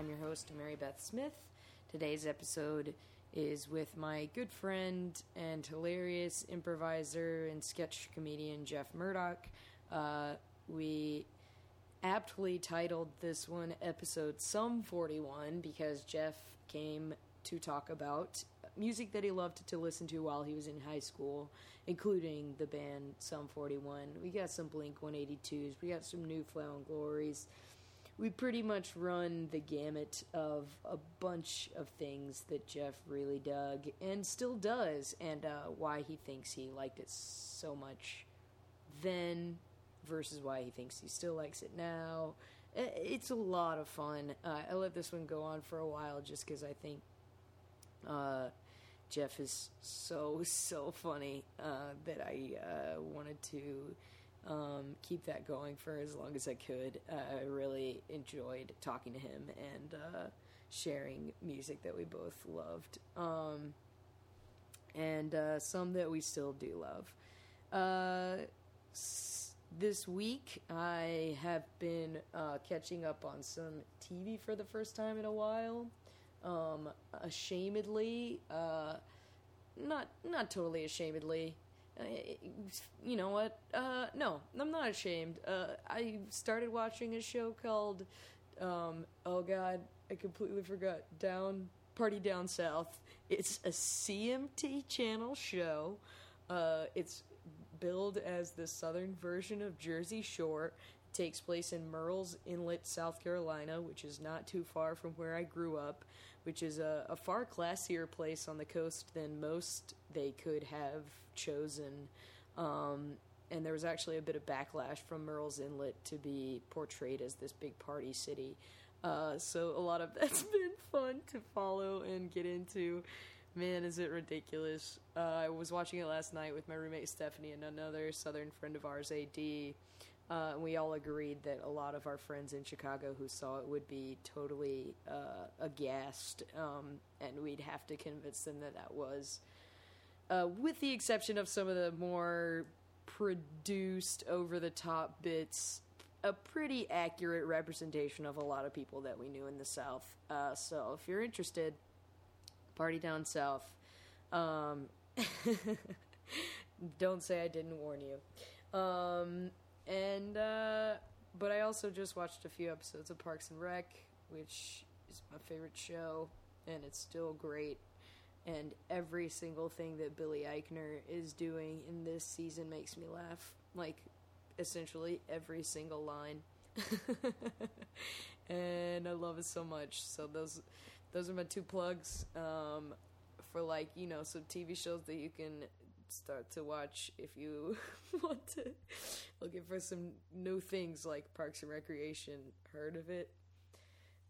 I'm your host, Mary Beth Smith. Today's episode is with my good friend and hilarious improviser and sketch comedian Jeff Murdoch. Uh, we aptly titled this one episode Sum 41 because Jeff came to talk about music that he loved to listen to while he was in high school, including the band Sum 41. We got some Blink 182s, we got some New Found Glories. We pretty much run the gamut of a bunch of things that Jeff really dug and still does, and uh, why he thinks he liked it so much then versus why he thinks he still likes it now. It's a lot of fun. Uh, I let this one go on for a while just because I think uh, Jeff is so so funny uh, that I uh, wanted to um, keep that going for as long as I could. Uh, I really enjoyed talking to him and uh, sharing music that we both loved, um, and uh, some that we still do love. S- this week, I have been catching up on some TV for the first time in a while um, ashamedly, uh, not not totally ashamedly. Uh, you know what? Uh, no, I'm not ashamed. Uh, I started watching a show called, um, oh god, I completely forgot. Down Party Down South. It's a CMT channel show. Uh, it's billed as the southern version of Jersey Shore takes place in Murrells Inlet, South Carolina, which is not too far from where I grew up, which is a, a far classier place on the coast than most they could have chosen. Um, and there was actually a bit of backlash from Murrells Inlet to be portrayed as this big party city. Uh, so a lot of that's been fun to follow and get into. Man, is it ridiculous! Uh, I was watching it last night with my roommate Stephanie and another Southern friend of ours, AD. Uh, we all agreed that a lot of our friends in Chicago who saw it would be totally uh, aghast, um, and we'd have to convince them that that was, uh, with the exception of some of the more produced, over the top bits, a pretty accurate representation of a lot of people that we knew in the South. Uh, so if you're interested, party down south. Um, don't say I didn't warn you. Um, and uh, but I also just watched a few episodes of Parks and Rec, which is my favorite show, and it's still great. And every single thing that Billy Eichner is doing in this season makes me laugh. Like essentially every single line. and I love it so much. So those those are my two plugs um, for like you know some TV shows that you can start to watch if you want to looking for some new things like Parks and Recreation. Heard of it?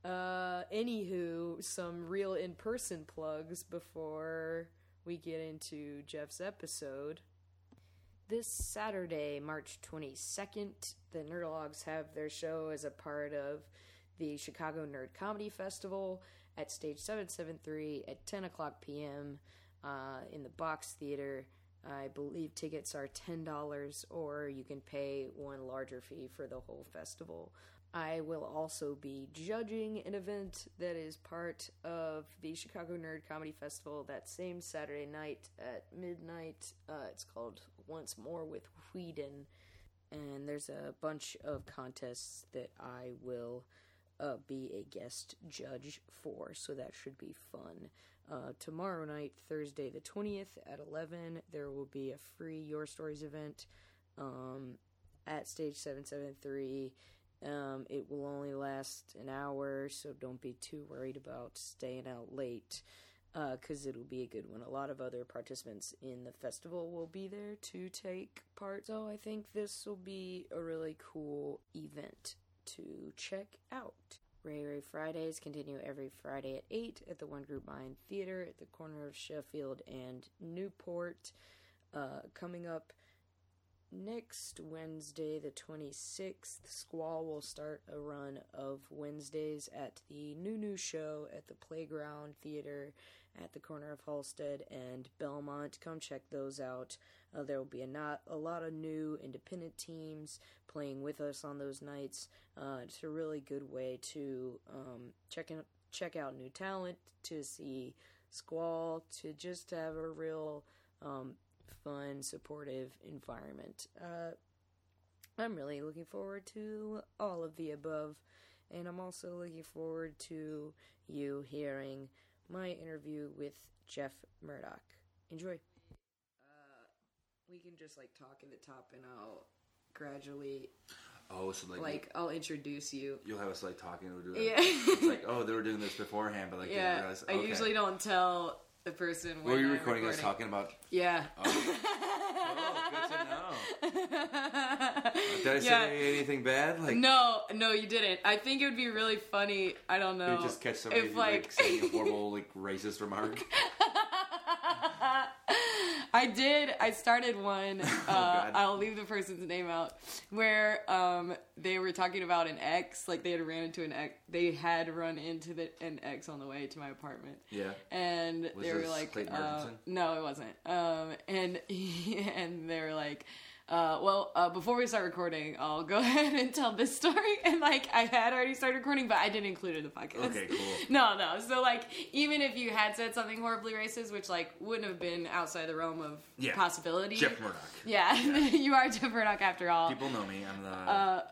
Uh, anywho, some real in person plugs before we get into Jeff's episode. This Saturday, March 22nd, the Nerdologues have their show as a part of the Chicago Nerd Comedy Festival at Stage 773 at 10 o'clock p.m. Uh, in the Box Theater. I believe tickets are $10 or you can pay one larger fee for the whole festival. I will also be judging an event that is part of the Chicago Nerd Comedy Festival that same Saturday night at midnight. Uh, it's called Once More with Whedon. And there's a bunch of contests that I will uh, be a guest judge for, so that should be fun. Uh, tomorrow night, Thursday the 20th at 11, there will be a free Your Stories event um, at Stage 773. Um, it will only last an hour, so don't be too worried about staying out late because uh, it'll be a good one. A lot of other participants in the festival will be there to take part, so I think this will be a really cool event to check out. Ray Ray Fridays continue every Friday at 8 at the One Group Mind Theater at the corner of Sheffield and Newport. Uh, coming up next Wednesday, the 26th, Squall will start a run of Wednesdays at the New New Show at the Playground Theater at the corner of Halsted and Belmont. Come check those out. Uh, there will be a, not, a lot of new independent teams playing with us on those nights. Uh, it's a really good way to um, check, in, check out new talent, to see Squall, to just have a real um, fun, supportive environment. Uh, I'm really looking forward to all of the above, and I'm also looking forward to you hearing my interview with Jeff Murdoch. Enjoy. Uh, we can just like talk at the top, and I'll gradually Oh, so like, like I'll introduce you. you'll have us like talking. We'll do that. Yeah. it's like, oh, they were doing this beforehand, but like, Yeah, realized, I okay. usually don't tell the person. Were you recording, us talking about? Yeah. Oh, oh good to know. Did I say Yeah. anything bad? Like, No, no, you didn't. I think it would be really funny. I don't know. you just catch somebody if like, like, saying a horrible, like racist remark. I did. I started one. Uh, Oh, I'll leave the person's name out. Where um, they were talking about an ex, like they had ran into an ex. They had run into the, an ex on the way to my apartment. Yeah. and Was they were like, uh, no, it wasn't. Um, and and they were like, uh, well, uh, before we start recording, I'll go ahead and tell this story. And like, I had already started recording, but I didn't include it in the podcast. Okay, cool. No, no. So like, even if you had said something horribly racist, which like wouldn't have been outside the realm of Yeah. possibility. Jeff Murdoch. Yeah, you are Jeff Murdoch after all. People know me. I'm the. uh,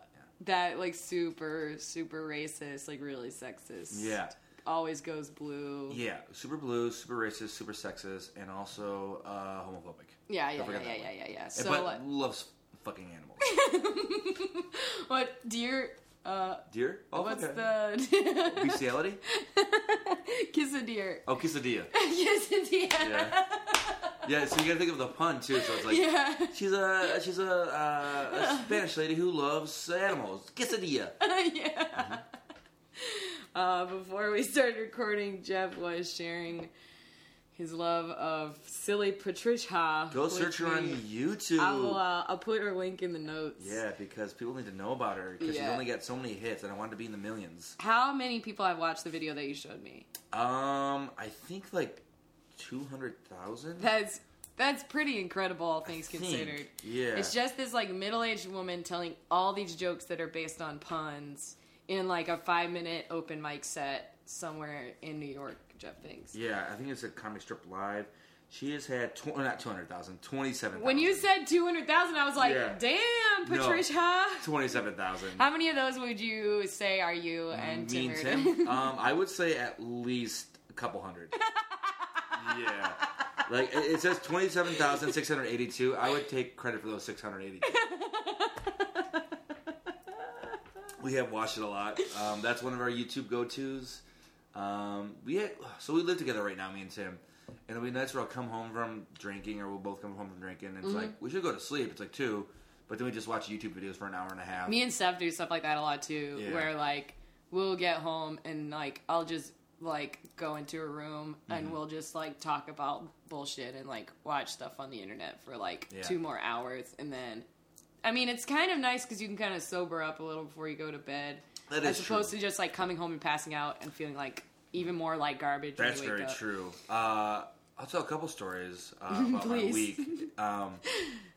that like super super racist, like really sexist. Yeah. Always goes blue. yeah, super blue, super racist, super sexist, and also uh, homophobic. Yeah, yeah, yeah, yeah, yeah, yeah, yeah. So, but like, loves fucking animals. what deer? Uh, Deer? Oh, what's okay. the Bestiality? quesadilla? Oh, quesadilla. quesadilla. Yeah. Yeah, so you gotta think of the pun too. So it's like Yeah. she's a she's a, uh, a Spanish lady who loves animals. Quesadilla. yeah. Uh, before we started recording, Jeff was sharing his love of silly Patricia. Go search her on. YouTube. I will. Uh, I'll put her link in the notes. Yeah, because people need to know about her because she's only got so many hits, and I wanted to be in the millions. How many people have watched the video that you showed me? Um, I think like two hundred thousand. That's that's pretty incredible, all things considered. Yeah, It's just this like middle-aged woman telling all these jokes that are based on puns in like a five-minute open mic set somewhere in New York. Jeff thinks. yeah. I think it's a Comic Strip Live. She has had tw- not two hundred thousand, twenty-seven. When you said two hundred thousand, I was like, Yeah. "Damn, No. Patricia." twenty-seven thousand. How many of those would you say are you and Me Tim? and Tim. um, I would say at least a couple hundred. yeah. Like it says twenty seven thousand six hundred eighty two. I would take credit for those six hundred eighty two. we have watched it a lot. Um, that's one of our YouTube go tos. Um, we had, so we live together right now, me and Tim. And it'll be nights where I'll come home from drinking, or we'll both come home from drinking. And it's Mm-hmm. like we should go to sleep. It's like two, but then we just watch YouTube videos for an hour and a half. Me and Steph do stuff like that a lot too, Yeah. where like we'll get home and like I'll just like go into a room Mm-hmm. and we'll just like talk about bullshit and like watch stuff on the internet for like Yeah. two more hours and then I mean it's kind of nice because you can kind of sober up a little before you go to bed That as opposed true. to just like coming home and passing out and feeling like even more like garbage. That's very up. true. Uh, I'll tell a couple stories uh, about my week um,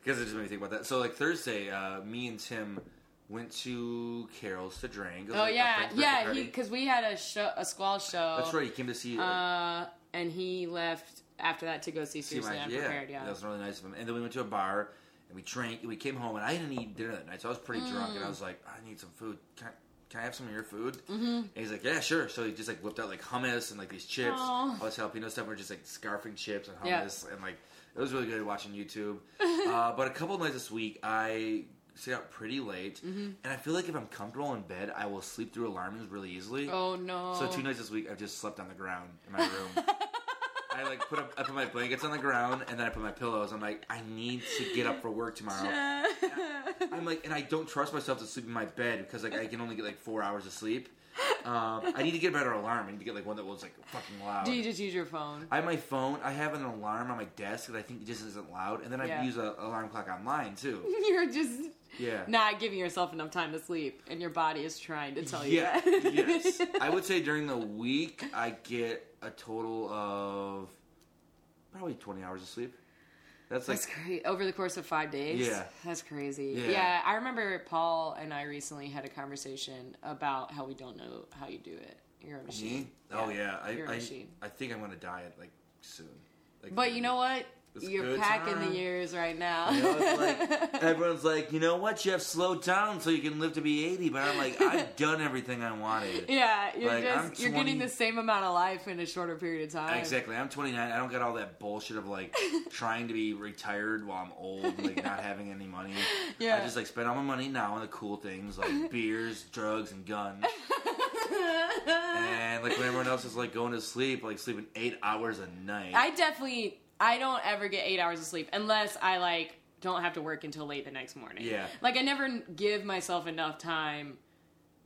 because it just made me think about that. So, like Thursday, uh, me and Tim went to Carol's to drink. Oh like, yeah, yeah. Because we had a show, a squall show. That's right. He came to see. Uh, and he left after that to go see Seriously my, Unprepared. Yeah. that was really nice of him. And then we went to a bar and we drank. And we came home and I didn't eat dinner that night, so I was pretty drunk. Mm. And I was like, I need some food. Can I, can I have some of your food? Mm-hmm. And he's like, Yeah, sure. So he just like whipped out like hummus and like these chips, Aw. all this jalapeno stuff. We're just like scarfing chips and Yeah. hummus and like it was really good watching YouTube. uh, but a couple of nights this week, I stayed out pretty late, Mm-hmm. and I feel like if I'm comfortable in bed, I will sleep through alarms really easily. Oh no. So two nights this week, I've just slept on the ground in my room. I like put up, I put my blankets on the ground and then I put my pillows. I'm like, I need to get up for work tomorrow. I'm like, and I don't trust myself to sleep in my bed because like I can only get like four hours of sleep. Um, I need to get a better alarm. I need to get like one that was like fucking loud. Do you just use your phone? I have my phone. I have an alarm on my desk that I think it just isn't loud, and then I Yeah. use an alarm clock online too. You're just Yeah. not giving yourself enough time to sleep, and your body is trying to tell you Yeah, that. yes. I would say during the week I get a total of probably 20 hours of sleep. That's like That's crazy. Over the course of five days? Yeah. That's crazy. Yeah. Yeah. I remember Paul and I recently had a conversation about how we don't know how you do it. You're a machine. me. Oh yeah, I I, think I'm gonna diet like soon. Like, But you know what? It's You're good packing time. the years right now. You know, like everyone's like, you know what, Jeff, slow down so you can live to be 80. But I'm like, I've done everything I wanted. yeah, you're Like, just you're getting the same amount of life in a shorter period of time. Exactly. I'm 29. I don't get all that bullshit of like trying to be retired while I'm old, like not having any money. Yeah. I just like spend all my money now on the cool things like beers, drugs, and guns. and like when everyone else is like going to sleep, like sleeping eight hours a night. I definitely I don't ever get eight hours of sleep unless I like don't have to work until late the next morning. Yeah. Like I never give myself enough time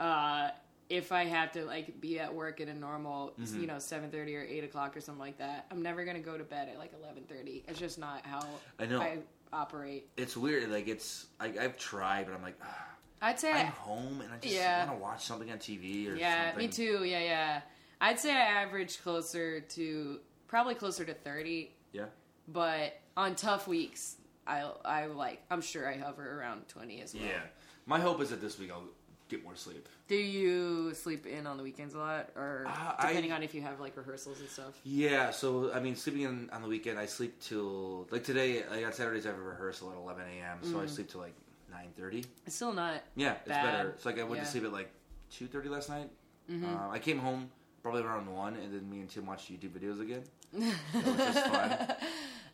uh if I have to like be at work at a normal, Mm-hmm. you know, seven thirty or eight o'clock or something like that, I'm never gonna go to bed at like eleven thirty. It's just not how I know. I operate. it's weird. Like it's I, I've tried, but I'm like, ah, I'd say I'm home and I just Yeah. want to watch something on TV or Yeah, something. me too. Yeah, yeah. I'd say I average closer to probably closer to thirty, Yeah. but on tough weeks, I I like I'm sure I hover around twenty as well. Yeah. My hope is that this week I'll get more sleep. Do you sleep in on the weekends a lot, or Uh, I- depending on if you have like rehearsals and stuff? Yeah, so I mean, sleeping in, on the weekend, I sleep till like today. Like on Saturdays, I have a rehearsal at 11 a.m. So I sleep till like 9:30. It's still not. Yeah, it's Mm. Bad. better. It's like I went Yeah. Mm-hmm. to sleep at like 2:30 last night. Uh, I came home probably around one, and then me and Tim watched YouTube videos again. So it was just fun.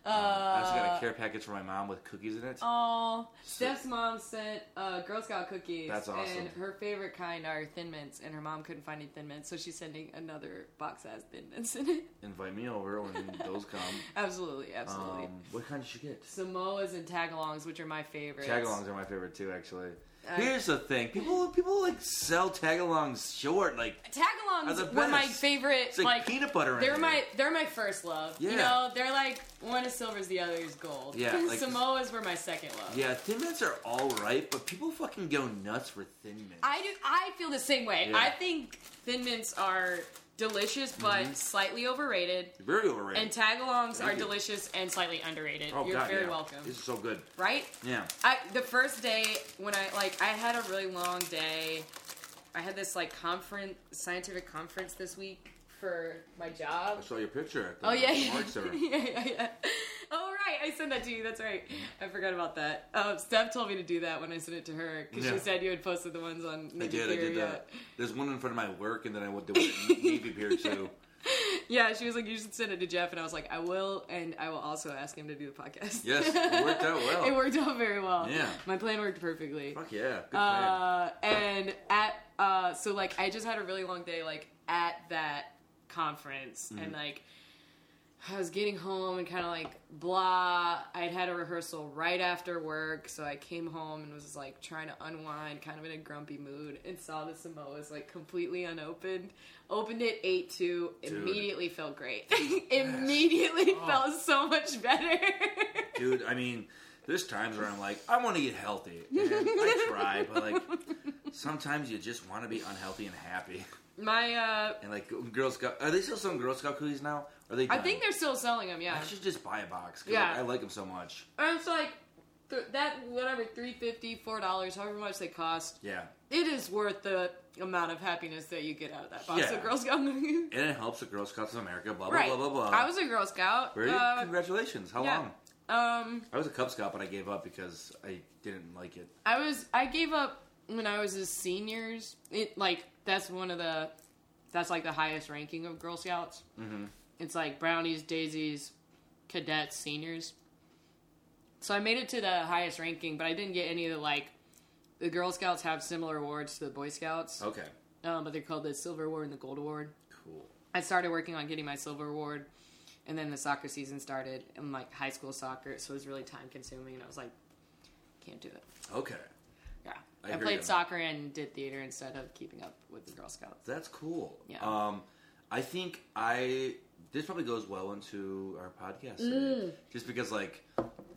Um, I also got a care package for my mom with cookies in it. Oh, Steph's mom sent uh, Girl Scout cookies. That's awesome. And her favorite kind are Thin Mints, and her mom couldn't find any Thin Mints, so she's sending another box that has Thin Mints in it. Invite me over when those come. Absolutely, absolutely. Um, what kind did you get? Samoas and tagalongs, which are my favorite. Tagalongs are my favorite too, actually. I- Here's the thing: people people like sell tagalongs short, like Tagalongs were my favorite. it's like, peanut butter. They're my they're my first love. You know, they're like one is silver, the other is gold. Yeah, like- Samoas were my second love. Yeah, Thin Mints are all right, but people fucking go nuts for Thin Mints. I do. I feel the same way. Yeah. I think Thin Mints are delicious, but Mm-hmm. slightly overrated. Very overrated. And tagalongs Thank are you. delicious and slightly underrated. oh You're god, very yeah. welcome. This is so good. Right? Yeah. I the first day when I like I had a really long day. I had this like conference, scientific conference this week for my job. I saw your picture. At the Oh yeah, yeah. Yeah, yeah, yeah. Oh right, I sent that to you. That's right. I forgot about that. Um, Steph told me to do that when I sent it to her because Yeah. she said you had posted the ones on. I Navy did. I Pier, did yeah. that. There's one in front of my work, and then I went to Navy Pier too. Yeah, she was like, you should send it to Jeff, and I was like, I will, and I will also ask him to do the podcast. Yes, it worked out well. it worked out very well. Yeah. my plan worked perfectly. Fuck yeah, good plan. Uh, and at uh, so like I just had a really long day like at that conference, Mm-hmm. and like I was getting home and kind of like blah. I'd had a rehearsal right after work, so I came home and was like trying to unwind, kind of in a grumpy mood, and saw the Samoas like completely unopened. Opened it, ate two, Dude. immediately felt great. immediately Oh. felt so much better. Dude, I mean, there's times where I'm like, I want to eat healthy. And I try, but like, sometimes you just want to be unhealthy and happy. My, uh, And like, Girl Scout, are they still selling Girl Scout cookies now? Are they? I think they're still selling them. Yeah, I should just buy a box. Yeah. like, I like them so much. And it's like th- that whatever three fifty four dollars however much they cost Yeah, it is worth the amount of happiness that you get out of that box Yeah. of girl scout cookies and it helps the Girl Scouts of America. Blah blah right blah blah blah. i was a girl scout you? uh, Congratulations. How yeah. long? um I was a Cub Scout, but I gave up because I didn't like it. i was i gave up when i was a seniors it like that's one of the that's like the highest ranking of girl scouts Mm-hmm. it's like brownies daisies cadets seniors so i made it to the highest ranking but i didn't get any of the like the girl scouts have similar awards to the boy scouts Okay. um, but they're called the silver award and the gold award Cool. i started working on getting my silver award and then the soccer season started and like high school soccer so it was really time consuming and i was like can't do it Okay. Yeah I i, played ya. soccer and did theater instead of keeping up with the girl scouts That's cool. Yeah. Um, I think I this probably goes well into our podcast today. just because like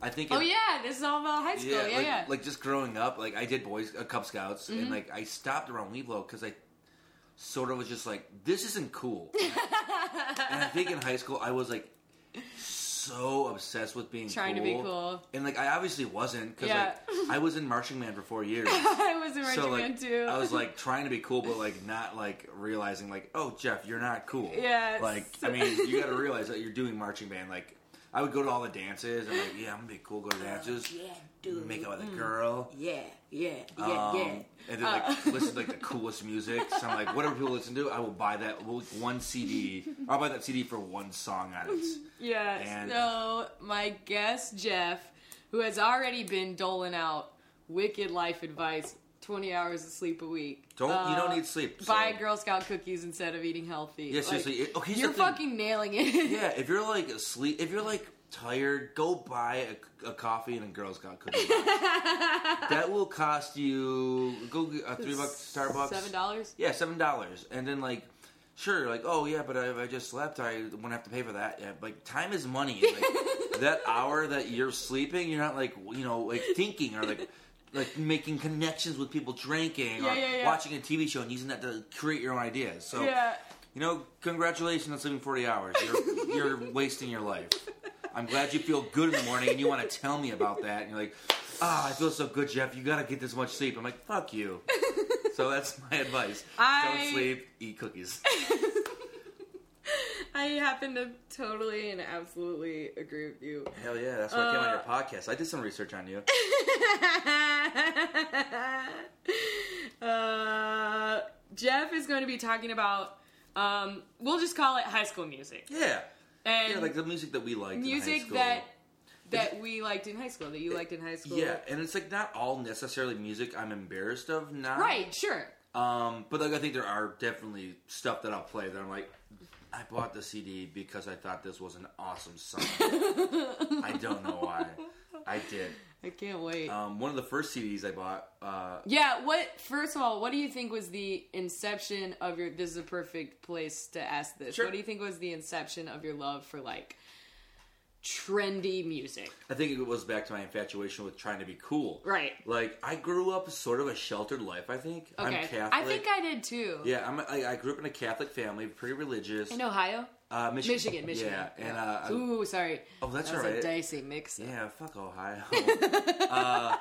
I think oh it- yeah this is all about high school yeah yeah, like, like just growing up, like I did boys uh, Cub Scouts, Mm-hmm. and like I stopped around Weeblo because I sort of was just like, this isn't cool. and I think in high school I was like so obsessed with being Trying to be cool. and like I obviously wasn't because Yeah. like I was in marching band for four years. I was in so Marching like Band too. I was like trying to be cool, but like not like realizing like, oh Jeff, you're not cool. Yeah, Like I mean, you got to realize that you're doing marching band. Like I would go to all the dances and like, yeah, I'm gonna be cool. Go to oh, dances. yeah, dude. Make out with a girl. Yeah, yeah, yeah, Um, yeah. And then like listen to like the coolest music. So I'm like, whatever people listen to, I will buy that one CD. I'll buy that CD for one song on it. Yeah. And- so my guest Jeff, who has already been doling out wicked life advice, twenty hours of sleep a week. Don't you don't Uh, need sleep. so- Buy Girl Scout cookies instead of eating healthy. Yeah, seriously. Like, okay, you're fucking nailing it. Yeah, if you're like asleep, if you're like tired, go buy a, a coffee and a Girl Scout cookie. box. that will cost you go get a three bucks Starbucks. Seven dollars. Yeah, seven dollars, and then like. Sure, like oh yeah, but if I just slept, I won't have to pay for that. Yeah, like time is money. Like, that hour that you're sleeping, you're not like you know like thinking or like like making connections with people drinking Yeah, or yeah, yeah. watching a TV show and using that to create your own ideas. So Yeah. you know, congratulations on sleeping 40 hours. You're, you're wasting your life. I'm glad you feel good in the morning and you want to tell me about that. And you're like, ah, I feel so good, Jeff. You got to get this much sleep. I'm like, fuck you. So that's my advice. I- Don't sleep, eat cookies. I happen to totally and absolutely agree with you. Hell yeah, that's why I came on your podcast. I did some research on you. uh, Jeff is going to be talking about. Um, we'll just call it high school music Yeah. And Yeah, like the music that we liked in high music school. that that we liked in high school that you liked in high school. Yeah, and it's like not all necessarily music I'm embarrassed of now. Right. Sure. Um, but like I think there are definitely stuff that I'll play that I'm like, I bought the CD because I thought this was an awesome song. I don't know why. I did. I can't wait. Um, one of the first CDs I bought. Uh, yeah. What? First of all, what do you think was the inception of your? This is a perfect place to ask this. Sure. What do you think was the inception of your love for like trendy music? I think it was back to my infatuation with trying to be cool. Right. Like I grew up sort of a sheltered life. I think I'm Okay. Catholic. I think I did too. Yeah, I'm. A, I, I grew up in a Catholic family, pretty religious. In Ohio. Uh, Michigan. Michigan, Michigan. Yeah, and uh, Ooh, sorry. oh, that's that was alright. a dicey mix. Yeah, fuck Ohio. uh,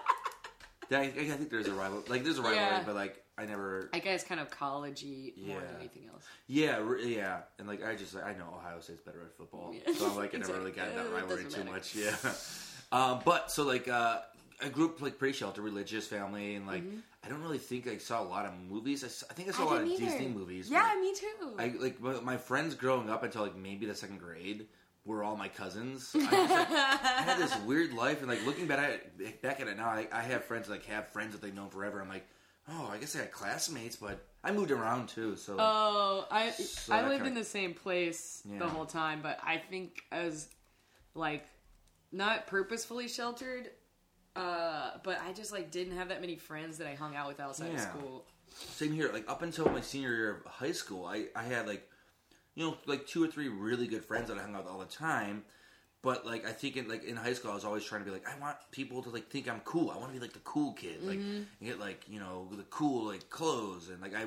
I, I think there's a rival. Like there's a rivalry, Yeah. but like I never. I guess kind of collegey more than Yeah. anything else. Yeah, yeah, and like I just I know Ohio State's better at football, Yeah. so I'm like I never really got that rivalry too much. Yeah, um, but so like uh, I grew up like pretty sheltered, religious family, and like mm-hmm. I don't really think I saw a lot of movies. I think I saw a lot of either. Disney movies. Yeah, me too. I like my, my friends growing up until like maybe the second grade were all my cousins. I, just, like, I had this weird life, and like looking back at it, back at it now, I, I have friends that, like have friends that they've known forever. I'm like, oh, I guess I had classmates, but I moved around too. So Oh, I So I lived kinda- in the same place the whole time, but I think as like not purposefully sheltered, uh, but I just like didn't have that many friends that I hung out with outside of Yeah. school. Same here. Like up until my senior year of high school, I, I had like, you know, like two or three really good friends that I hung out with all the time. But like I think in like in high school, I was always trying to be like, I want people to like think I'm cool. I want to be like the cool kid, like Mm-hmm. and get like you know the cool like clothes and like I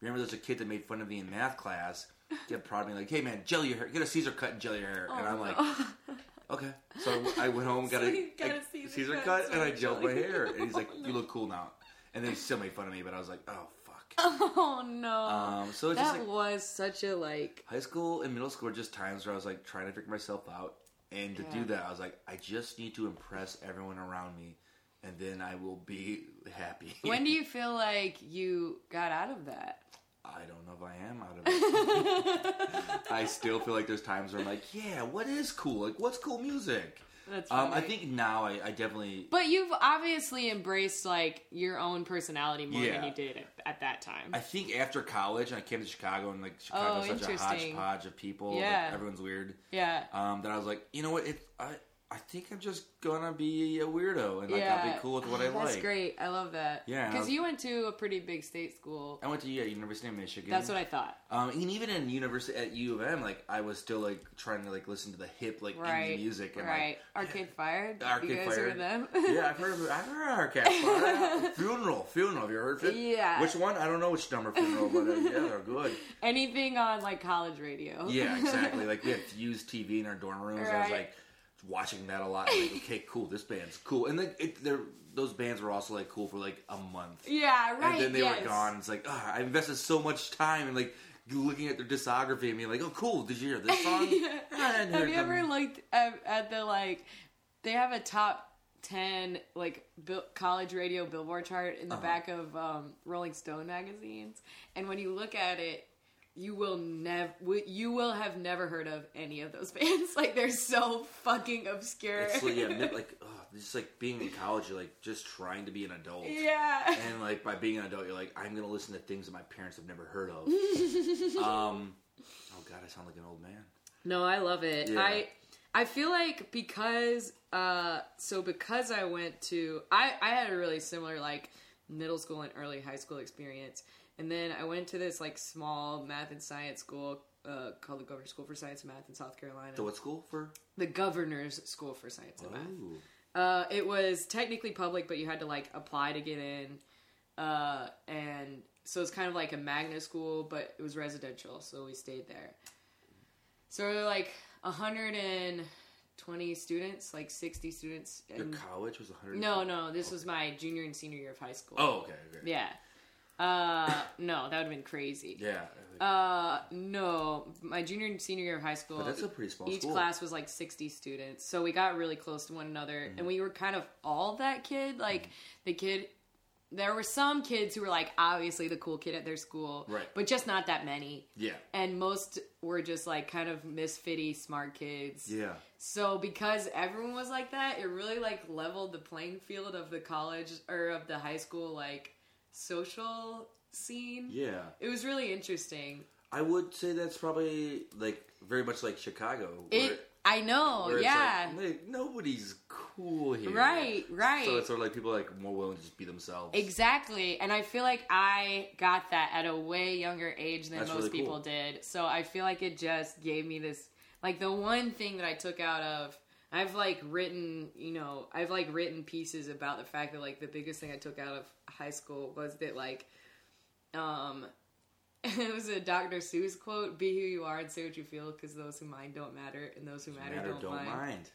remember there's a kid that made fun of me in math class. Get proud of me like, hey man, gel your hair, get a Caesar cut and gel your hair, and I'm like, okay. So I went home, got So a, a Caesar Caesar cut, cut, and I gelled my hair, and he's like, hair. you look cool now. And then he still made fun of me, but I was like, oh fuck. Oh no, Um, so it's that just like was such a like. high school and middle school were just times where I was like trying to figure myself out, and to do that, I was like, I just need to impress everyone around me, and then I will be happy. When do you feel like you got out of that? I don't know if I am out of it. I still feel like there's times where I'm like, yeah, what is cool? Like, what's cool music? That's Um, I think now I, I definitely But you've obviously embraced like your own personality more Yeah. than you did at, at that time. I think after college, I came to Chicago, and like Chicago's Oh, such a hodgepodge of people. like, Yeah. everyone's weird. yeah. Um, that I was like, you know what? It, I I think I'm just gonna be a weirdo and like I'll be cool with what I That's like. That's great. I love that. Yeah, Because you went to a pretty big state school. I went to yeah, University of Michigan. That's what I thought. Um, and even in university at U of M, like I was still like trying to like listen to the hip like Right. indie music and right. Arcade Fire. Arcade you guys Fire. heard them? yeah, I've heard of I've heard of Arcade Fire. Funeral, Funeral. Have you heard of it? Yeah. Which one? I don't know which number Funeral, but uh, yeah, they're good. Anything on like college radio. Yeah, exactly. like we had Fuse TV in our dorm rooms. I was like watching that a lot. Like, okay, cool. This band's cool, and then it, they're, those bands were also like cool for like a month. Yeah, right. and then they yes. were gone. It's like, ah, I invested so much time in like looking at their discography and being like, oh, cool. Did you hear this song? Yeah. Ah, Have you ever looked at, at the like? They have a top ten like bil- college radio Billboard chart in the Uh-huh. back of um, Rolling Stone magazines, and when you look at it, you will never you will have never heard of any of those bands. like they're so fucking obscure. It's like, yeah, like, oh, just like being in college, you're like just trying to be an adult. yeah. And like by being an adult, you're like, I'm gonna listen to things that my parents have never heard of. um, oh god, I sound like an old man. No, I love it. Yeah. I I feel like because uh so because I went to I I had a really similar like middle school and early high school experience. And then I went to this like small math and science school uh, called the Governor's School for Science and Math in South Carolina. So what school for? the Governor's School for Science and Math. Uh, it was technically public, but you had to like apply to get in. Uh, and so it's kind of like a magnet school, but it was residential, so we stayed there. So there were like 120 students, like 60 students. Your college was 100. no, no, this was my junior and senior year of high school. Oh, okay, okay. Yeah. Uh, no, that would have been crazy. Yeah. Uh, no, my junior and senior year of high school. But that's a pretty small Each school. class was like 60 students. So we got really close to one another. Mm-hmm. And we were kind of all that kid. Like, the kid. There were some kids who were like obviously the cool kid at their school, Right. But just not that many. Yeah. And most were just like kind of misfitty smart kids. Yeah. So because everyone was like that, it really like leveled the playing field of the college or of the high school like social scene. Yeah. It was really interesting. I would say that's probably like very much like Chicago. It, I know, yeah. like, nobody's cool here. Right, right. So it's sort of like people like more willing to just be themselves. Exactly. And I feel like I got that at a way younger age than That's most really people cool. did. So I feel like it just gave me this like the one thing that I took out of I've like written, you know, I've like written pieces about the fact that like the biggest thing I took out of high school was that like um it was a Dr. Seuss quote, be who you are and say what you feel because those who mind don't matter and those who matter, Matter, don't, mind.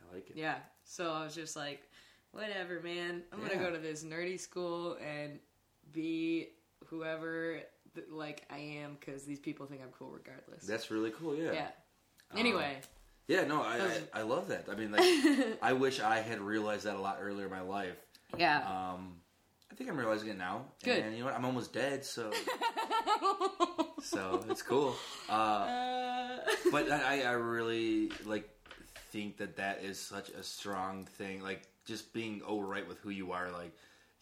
I like it. Yeah. So I was just like, whatever, man. I'm gonna go to this nerdy school and be whoever th- like I am because these people think I'm cool regardless. That's really cool. Yeah. yeah. Anyway, Yeah. No, I, Those- I I love that. I mean, like, I wish I had realized that a lot earlier in my life. yeah. Um, I think I'm realizing it now. Good. And you know what? I'm almost dead, so so it's cool. Uh, Uh, but I, I really like think that that is such a strong thing. Like just being alright with who you are, like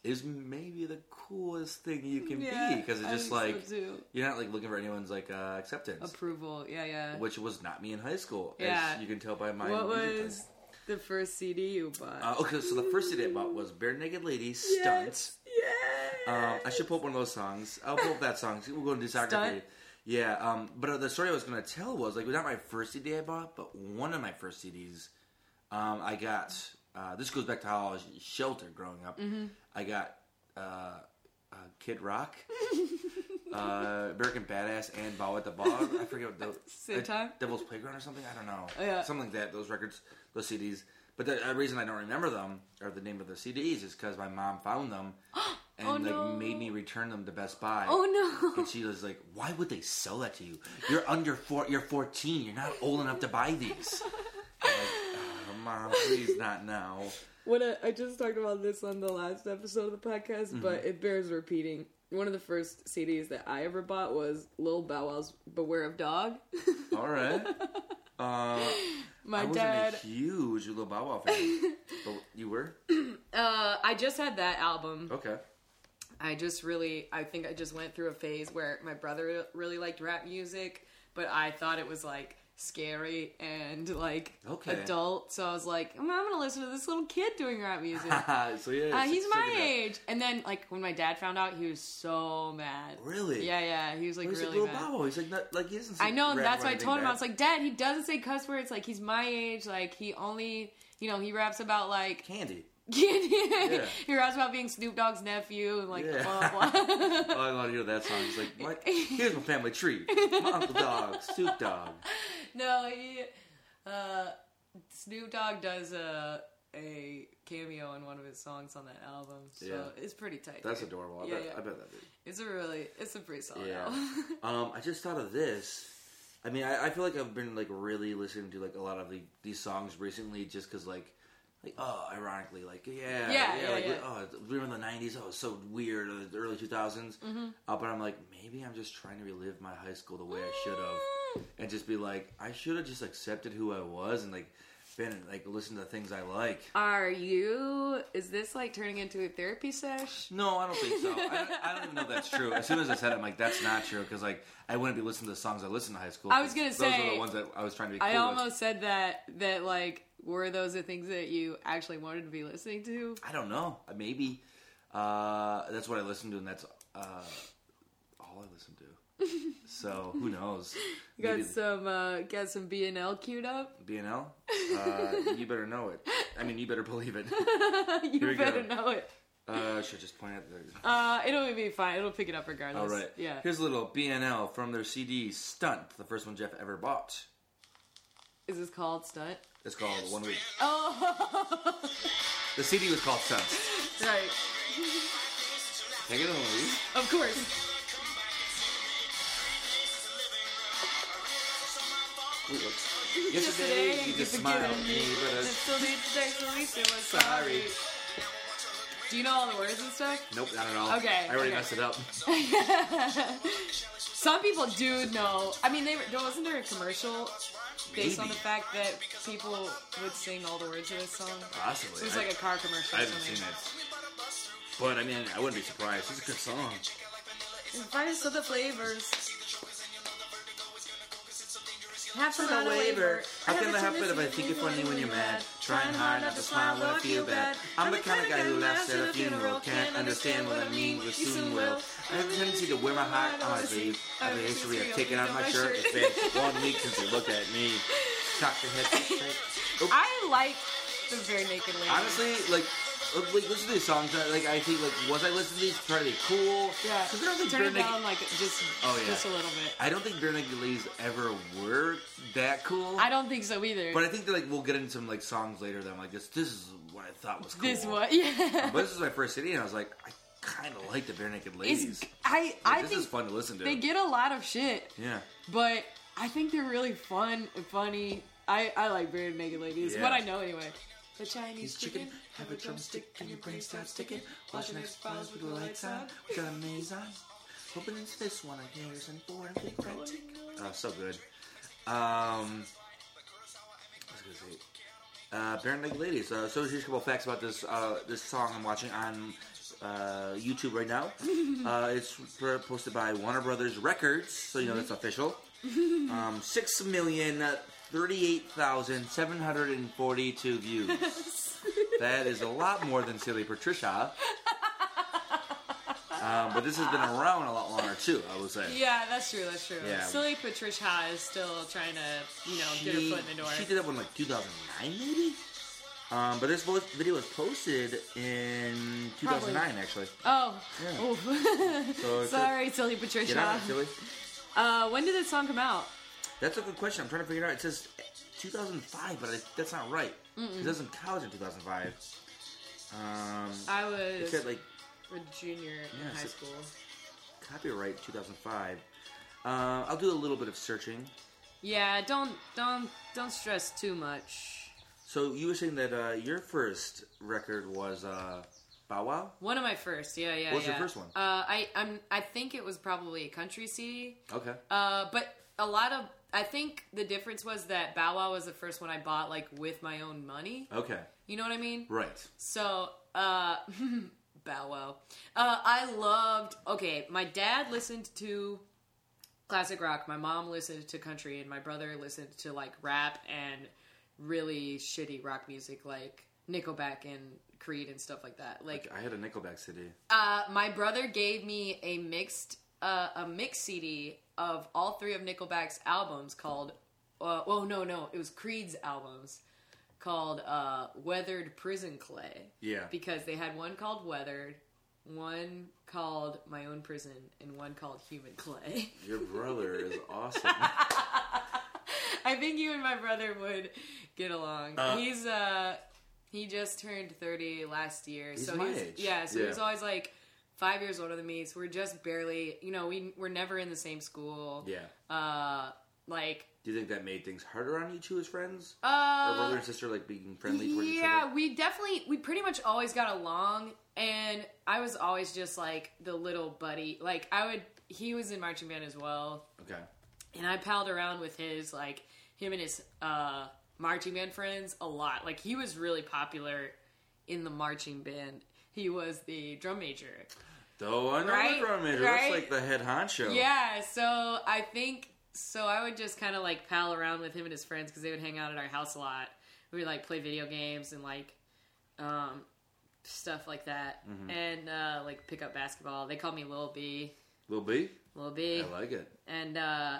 is maybe the coolest thing you can yeah, be because it's I just so, like too. you're not like looking for anyone's like uh, acceptance, approval. Yeah, yeah. which was not me in high school. Yeah. as you can tell by my what was the first CD you bought? Uh, okay, so the first CD I bought was Barenaked Ladies Stunts. Yeah. Um, I should pull up one of those songs. I'll pull up that song. We'll go into discography. Stunt? Yeah, um, but the story I was going to tell was like not my first CD I bought, but one of my first CDs um, I got. Uh, this goes back to how I was sheltered growing up. Mm-hmm. I got uh, uh, Kid Rock, uh, American Badass, and Bawitdaba. I forget what the Same uh, time? Devil's Playground or something. I don't know. Oh, yeah. something like that. Those records, those CDs. But the uh, reason I don't remember them or the name of the CDs is because my mom found them and Oh, like no. made me return them to Best Buy. Oh no. And she was like, "Why would they sell that to you? You're under four. You're 14. You're not old enough to buy these." I'm like, "Oh, Mom, please not now. What I, just talked about this on the last episode of the podcast, Mm-hmm. but it bears repeating. One of the first CDs that I ever bought was Lil Bow Wow's "Beware of Dog." All right. Uh, My I dad. a huge Lil Bow Wow fan, but you were Uh, I just had that album. okay. I just really, I think I just went through a phase where my brother really liked rap music, but I thought it was like scary and like Okay. adult. So I was like, I'm, I'm gonna listen to this little kid doing rap music. so yeah, Uh, he's my age. And then, like, when my dad found out, he was so mad. Really? Yeah, yeah. He was like He's really like mad. Bobo. He's like not, like he doesn't. I know, and that's why I told him. I was like, Dad, he doesn't say cuss words. Like, he's my age. Like, he only, you know, he raps about like candy. He raps about being Snoop Dogg's nephew and like Yeah. blah blah. blah. Oh, I want to hear that song. He's like, what? Here's my family tree. My uncle dog, Snoop Dogg. no, he, uh, Snoop Dogg does a a cameo in one of his songs on that album. So Yeah. it's pretty tight. That's dude. adorable. I, Yeah, bet, yeah. I bet that is. It's a really, it's a pretty solid Yeah. album. Um, I just thought of this. I mean, I, I feel like I've been like really listening to like a lot of the, these songs recently, just because like, like oh, ironically, like yeah, Yeah, yeah, like yeah. oh, we were in the '90s. Oh, it's so weird. Or the early 2000s. Mm-hmm. Uh, but I'm like, maybe I'm just trying to relive my high school the way I should have, Mm. and just be like, I should have just accepted who I was and like been like listen to the things I like. Are you? Is this like turning into a therapy sesh? No, I don't think so. I don't, I don't even know if that's true. As soon as I said it, I'm like, that's not true because like I wouldn't be listening to the songs I listened to high school. I was gonna those say- those are the ones that I was trying to be. Cool I with. almost said that that like were those the things that you actually wanted to be listening to? I don't know. Uh, Maybe uh, that's what I listened to, and that's uh, all I listened to. so who knows? You got Maybe some uh got some B and L queued up. BNL. Uh, you better know it. I mean, you better believe it. you better go. know it. Uh, should I just point out the. Uh, it'll be fine. It'll pick it up regardless. All right. Yeah. Here's a little BNL from their CD "Stunt," the first one Jeff ever bought. Is this called stunt? It's called One Week. Oh, The CD was called "Stunt." right. Take it away. Of course. Yesterday, you just smiled at me, but I Still need to say so we say we're sorry. Do you know all the words and stuff? Nope, not at all. Okay, I already okay. messed it up. Some people do know. I mean, they there wasn't there a commercial based on the fact that people would sing all the words of this song. Possibly. It was I- like a car commercial. I haven't seen it. But I mean, I wouldn't be surprised. It's a good song. Finest of the flavors. Have some waiver. can that happen if I think you're funny when you're mad? Trying hard not to smile when I feel bad. I'm the kind of guy who laughs at a funeral. Can't understand what I mean, but soon will. I have a tendency to wear my heart on my sleeve. I have a history of taking off my shirt. It's been one week since you looked at me. Cock your head I like the very naked lady. Honestly, like, like listen to these songs. uh, Like, I think, like, was I listening to these to try to be cool? yeah. 'Cause I don't think Turn Bare it Naked- down like just, Oh, yeah. just a little bit. I don't think Barenaked Ladies ever were that cool. I don't think so either. But I think that like we'll get into some like songs later that I'm like this. This is what I thought was cool. this one, yeah. But this is my first CD, and I was like, I kind of like the Barenaked Ladies. It's, I Like, I this think is fun to listen to. they get a lot of shit, yeah, but I think they're really fun and funny. I I like Barenaked Ladies. Yeah. What I know anyway. The Chinese chicken, chicken, have a drumstick, and your brain starts ticking. Watching X Files with the lights on. We got a maze on. Hoping into this one, I hear and four and big red tick. Oh, so good. Um, I was gonna say. Uh, Barenaked Ladies. Uh, so here's a couple facts about this uh, this song I'm watching on uh, YouTube right now. uh, it's posted by Warner Brothers Records, so you know that's official. Um, Six million thirty-eight thousand seven hundred and forty-two views. that is a lot more than Silly Patricia. Um, but this has been around a lot longer too. I would say. Yeah, that's true. That's true. Yeah. Silly Patricia is still trying to, you know, get her foot in the door. She did that one like 2009, maybe. Um, but this video was posted in 2009, actually. Oh, Yeah. So sorry, Silly Patricia. Get Patricia. out, silly. Uh, when did this song come out? That's a good question. I'm trying to figure it out. It says 2005, but I, that's not right. It doesn't count in 2005. Um, I it was said like a junior in high school. copyright 2005. Uh, I'll do a little bit of searching. Yeah, don't don't don't stress too much. So you were saying that uh, your first record was uh, Bow Wow? One of my first, yeah, yeah. What was your first one? Uh, I I'm I think it was probably a country CD. Okay. Uh, but a lot of I think the difference was that Bow Wow was the first one I bought like with my own money. Okay. You know what I mean? Right. So, uh, Bow Wow. Uh, I loved. Okay, my dad listened to classic rock. My mom listened to country, and my brother listened to like rap and really shitty rock music, like Nickelback and Creed and stuff like that. Like, I had a Nickelback CD. uh, my brother gave me a mixed uh, a mixed CD of all three of Nickelback's albums called. Uh, well, no, no, it was Creed's albums called uh, "Weathered Prison Clay." Yeah. because they had one called "Weathered," one called "My Own Prison," and one called "Human Clay." Your brother is awesome. I think you and my brother would get along. Uh, he's uh he just turned thirty last year, He's so my he's age. yeah, so Yeah. he's always like five years older than me. So we're just barely, you know, we we're never in the same school. yeah. Uh, like Do you think that made things harder on you two as friends? or uh, brother and sister like being friendly towards each other? yeah, we definitely we pretty much always got along, and I was always just like the little buddy. Like I would, he was in marching band as well, Okay. and I palled around with his like him and his uh marching band friends a lot. Like he was really popular in the marching band. He was the drum major. Though I know Right? the drum major. Right? That's like the head honcho. Yeah, so I think so I would just kind of like pal around with him and his friends because they would hang out at our house a lot. We would like play video games and like um stuff like that. Mm-hmm. And uh like pick up basketball. They called me Lil B. Lil B? Lil B. I like it. and uh,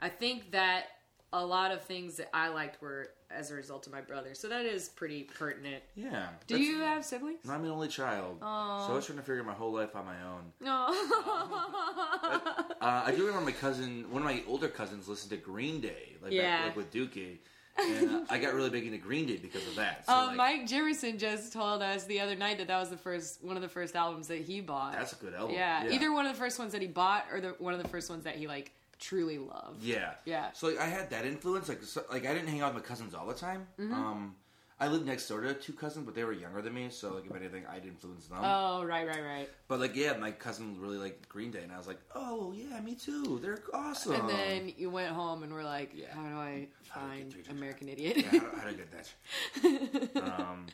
I think that a lot of things that I liked were as a result of my brother. So that is pretty pertinent. Yeah. Do you have siblings? I'm an only child. Aw. So I was trying to figure my whole life on my own. No. Uh, I do remember my cousin, one of my older cousins, listened to Green Day, like, Yeah. back, like with Dookie. And I got really big into Green Day because of that. So, uh, like, Mike Jefferson just told us the other night that that was the first one of the first albums that he bought. that's a good album. yeah, either one of the first ones that he bought or the one of the first ones that he like truly love. Yeah. Yeah. So like, I had that influence. Like, so, like I didn't hang out with my cousins all the time. Mm-hmm. Um, I lived next door to two cousins, but they were younger than me. So like, if anything, I'd influence them. Oh, right, right, right. but like, yeah, my cousin really liked Green Day, and I was like, oh yeah, me too. They're awesome. And then you went home and were like, Yeah. "How do I How do I find through to American Idiot?" yeah, how, how did I get that? Um,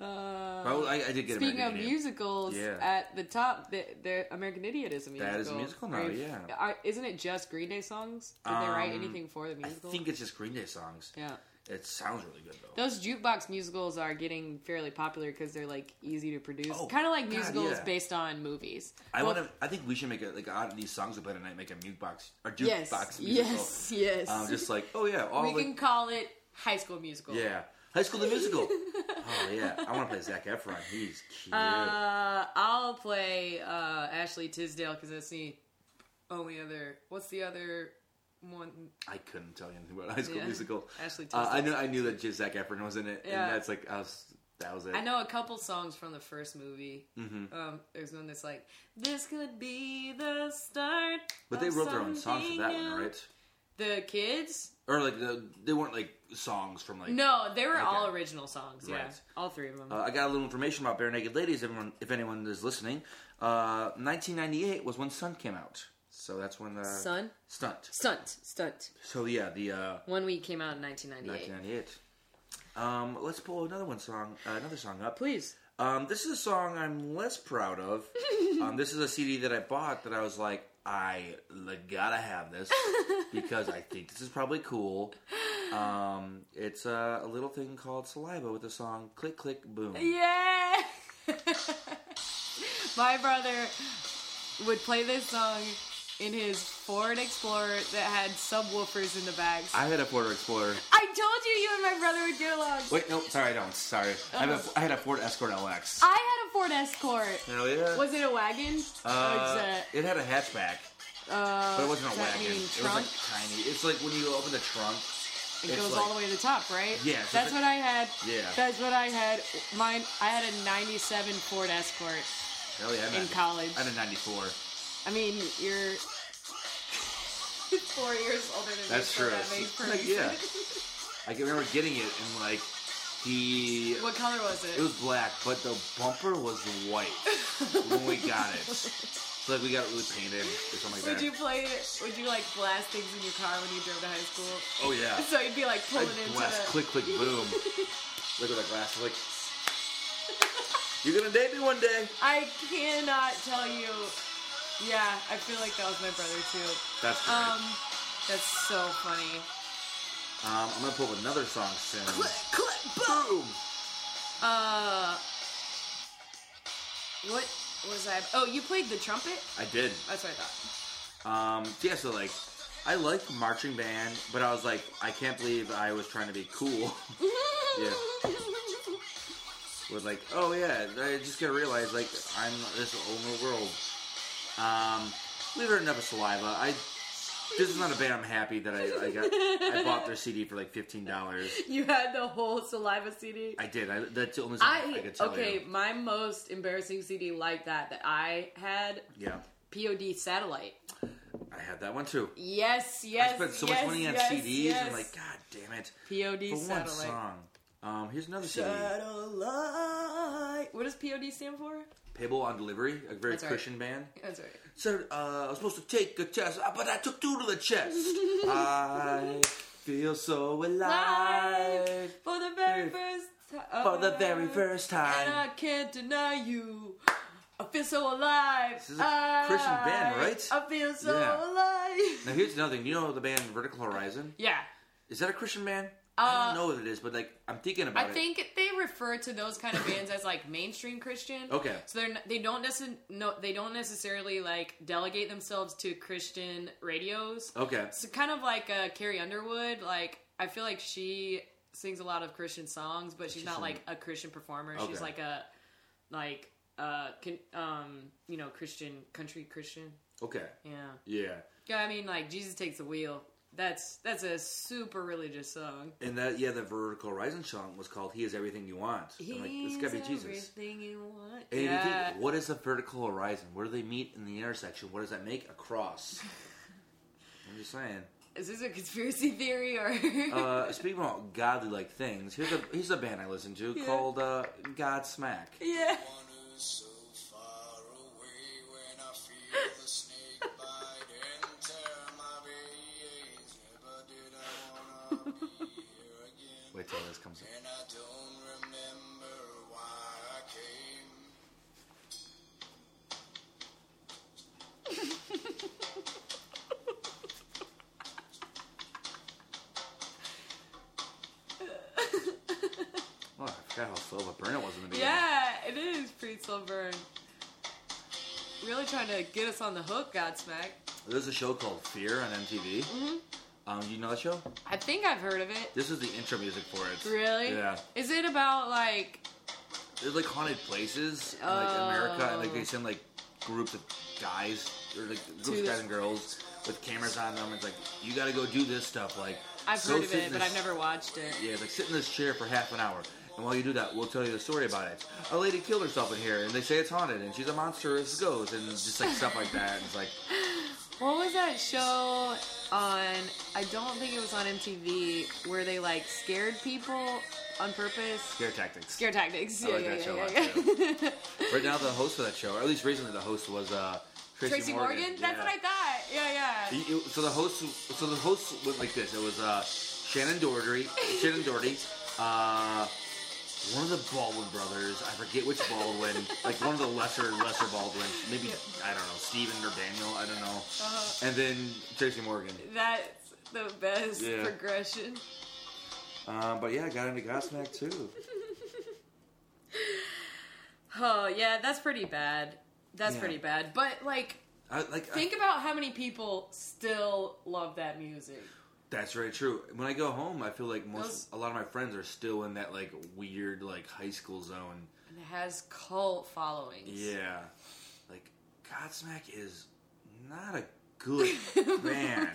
Uh, well, I, I did get Speaking American of Idiot. musicals, Yeah. at the top, the, the American Idiot is a musical. That is a musical now, yeah. are- isn't it just Green Day songs? Did they write Um, anything for the musical? I musical? think it's just Green Day songs. yeah. It sounds really good though. Those jukebox musicals are getting fairly popular because they're like easy to produce, Oh, kind of like God, musicals yeah. based on movies. I Well, want to. I think we should make a like out of these songs we play tonight. Make a jukebox or jukebox Yes, musical. yes, yes. Um, just like oh yeah, all we like, can call it High School Musical. yeah, High School the Musical. oh yeah, I want to play Zach Efron. He's cute. Uh, I'll play uh, Ashley Tisdale because that's the only other. What's the other one? I couldn't tell you anything about High School Yeah. Musical. Ashley. Uh, I knew I knew that Zach Efron was in it, Yeah. and that's like I was that was it. I know a couple songs from the first movie. Mm-hmm. Um, there's one that's like, "This could be the start." But they wrote their own songs for that one, right? The kids? Or like the, they weren't like songs from like. No, they were Okay. all original songs. Yeah, Right. all three of them. Uh, I got a little information about Bare Naked Ladies. Everyone, if anyone is listening, uh, 1998 was when Sun came out. So that's when the Sun, Stunt. stunt, stunt. So yeah, the uh, One week came out in 1998. 1998. Um, let's pull another one song, uh, another song up. Please. Um, this is a song I'm less proud of. um, this is a CD that I bought that I was like, I like, gotta have this because I think this is probably cool. Um, it's uh, a little thing called Saliva with the song "Click Click Boom." Yeah. My brother would play this song in his Ford Explorer that had subwoofers in the bags. I had a Ford Explorer. I told you you and my brother would get along. Wait, no, sorry, I don't. Sorry, I, have a, I had a Ford Escort LX. I had a Ford Escort. Hell yeah. Was it a wagon? uh, or is it, it had a hatchback, uh, but it wasn't a wagon. mean It was like tiny. It's like when you open the trunk. it goes like- all the way to the top, right? Yeah, so That's what I had. Yeah. That's what I had. Mine. I had a '97 Ford Escort Hell yeah. I in college. I had a '94. I mean, you're four years older than That's me, That's true. that Like, yeah. I can remember getting it and like the What color was it? it was black, but the bumper was white when we got it. So like we got it really painted or something like would that. you play? Would you like blast things in your car when you drove to high school? oh yeah. So you'd be like pulling into blast the. click click boom. Look at that glass. Like you're gonna date me one day. I cannot tell you Yeah, I feel like that was my brother too. That's great. Um, that's so funny. Um, I'm gonna pull up another song soon. click, Boom. Uh, what was I? Oh, you played the trumpet. I did. That's what I thought. Um, yeah, so like, I like marching band, but I was like, I can't believe I was trying to be cool. yeah. With like, oh yeah, I just gotta realize like I'm this own world. Um, Leave It or Never Saliva. I this is not a band I'm happy that I, I got. I bought their CD for like fifteen dollars. You had the whole Saliva CD. I did. I, that's the only song I, I could tell okay. you. My most embarrassing CD like that that I had Yeah, POD Satellite. I had that one too. Yes, yes. I spent so yes, much money on yes, CDs. yes. I'm like, God damn it! POD For one Satellite. song. Um, here's another. Satellite. What does POD stand for? Payable on Delivery, a very That's right. Christian band. That's right. So uh, I was supposed to take a test, uh, but I took two to the chest. I feel so alive For the very first time. for the very first time. And. I can't deny you. I feel so alive. This is a Christian band, I- right? I feel so Yeah. alive. Now here's another thing. You know the band Vertical Horizon? Yeah. Is that a Christian band? Uh, I don't know what it is, but like I'm thinking about I it. think they refer to those kind of bands as like mainstream Christian. Okay. So they're n- they don't necess- no they don't necessarily like delegate themselves to Christian radios. Okay. It's kind of like uh, Carrie Underwood. Like I feel like she sings a lot of Christian songs, but she's, She's not like a Christian performer. She's like a like uh con- um you know Christian country Christian. Okay. Yeah. Yeah. Yeah, I mean like Jesus takes the wheel. That's that's a super religious song. And that yeah, the Vertical Horizon song was called "He Is Everything You Want." I'm like, this gotta be Jesus. Everything you want. And yeah. you think, what is a vertical horizon? Where do they meet in the intersection? What does that make? A cross. I'm just saying. Is this a conspiracy theory or? Uh, speaking about godly like things, here's a here's a band I listen to Yeah. called uh, Godsmack. yeah. Wait till this comes in. And I don't remember why I came. Oh, I forgot how slow of a burn it was in the beginning. Yeah, it is pretty slow burn. Really trying to get us on the hook, Godsmack. There's a show called Fear on MTV. Mm-hmm. Um, you know that show? I think I've heard of it. This is the intro music for it. Really? Yeah. Is it about like? There's like haunted places in like America, and like Oh. they send like groups of guys or like groups To- of guys and girls with cameras on them. It's like you got to go do this stuff. Like I've go heard of sit it, but this- I've never watched it. Yeah, it's like sit in this chair for half an hour. And while you do that, we'll tell you the story about it. A lady killed herself in here, and they say it's haunted, and she's a monster, monstrous ghost, and just like stuff like that. And it's like, What was that show on? I don't think it was on MTV where they like scared people on purpose. scare tactics. Scare tactics. I Yeah, like yeah, that show a yeah, lot, yeah, yeah. Right now, the host of that show, or at least recently, the host was uh, Tracy, Tracy Morgan. That's what I thought. Yeah, yeah. He- so the host, so the host went like this. It was uh, Shannon Doherty, Shannon Doherty, uh, one of the Baldwin brothers. I forget which Baldwin, like one of the lesser lesser Baldwins. Maybe I don't know, Steven or Daniel. I don't know. Uh-huh. And then Tracy Morgan. That's the best Yeah. progression. Um, but yeah, I got into Godsmack too. Oh yeah, that's pretty bad. That's Yeah. pretty bad. But like, I, like I- think about how many people still love that music. That's very true. When I go home, I feel like most Those- a lot of my friends are still in that like weird like high school zone. And it has cult followings. Yeah, like Godsmack is not a good band,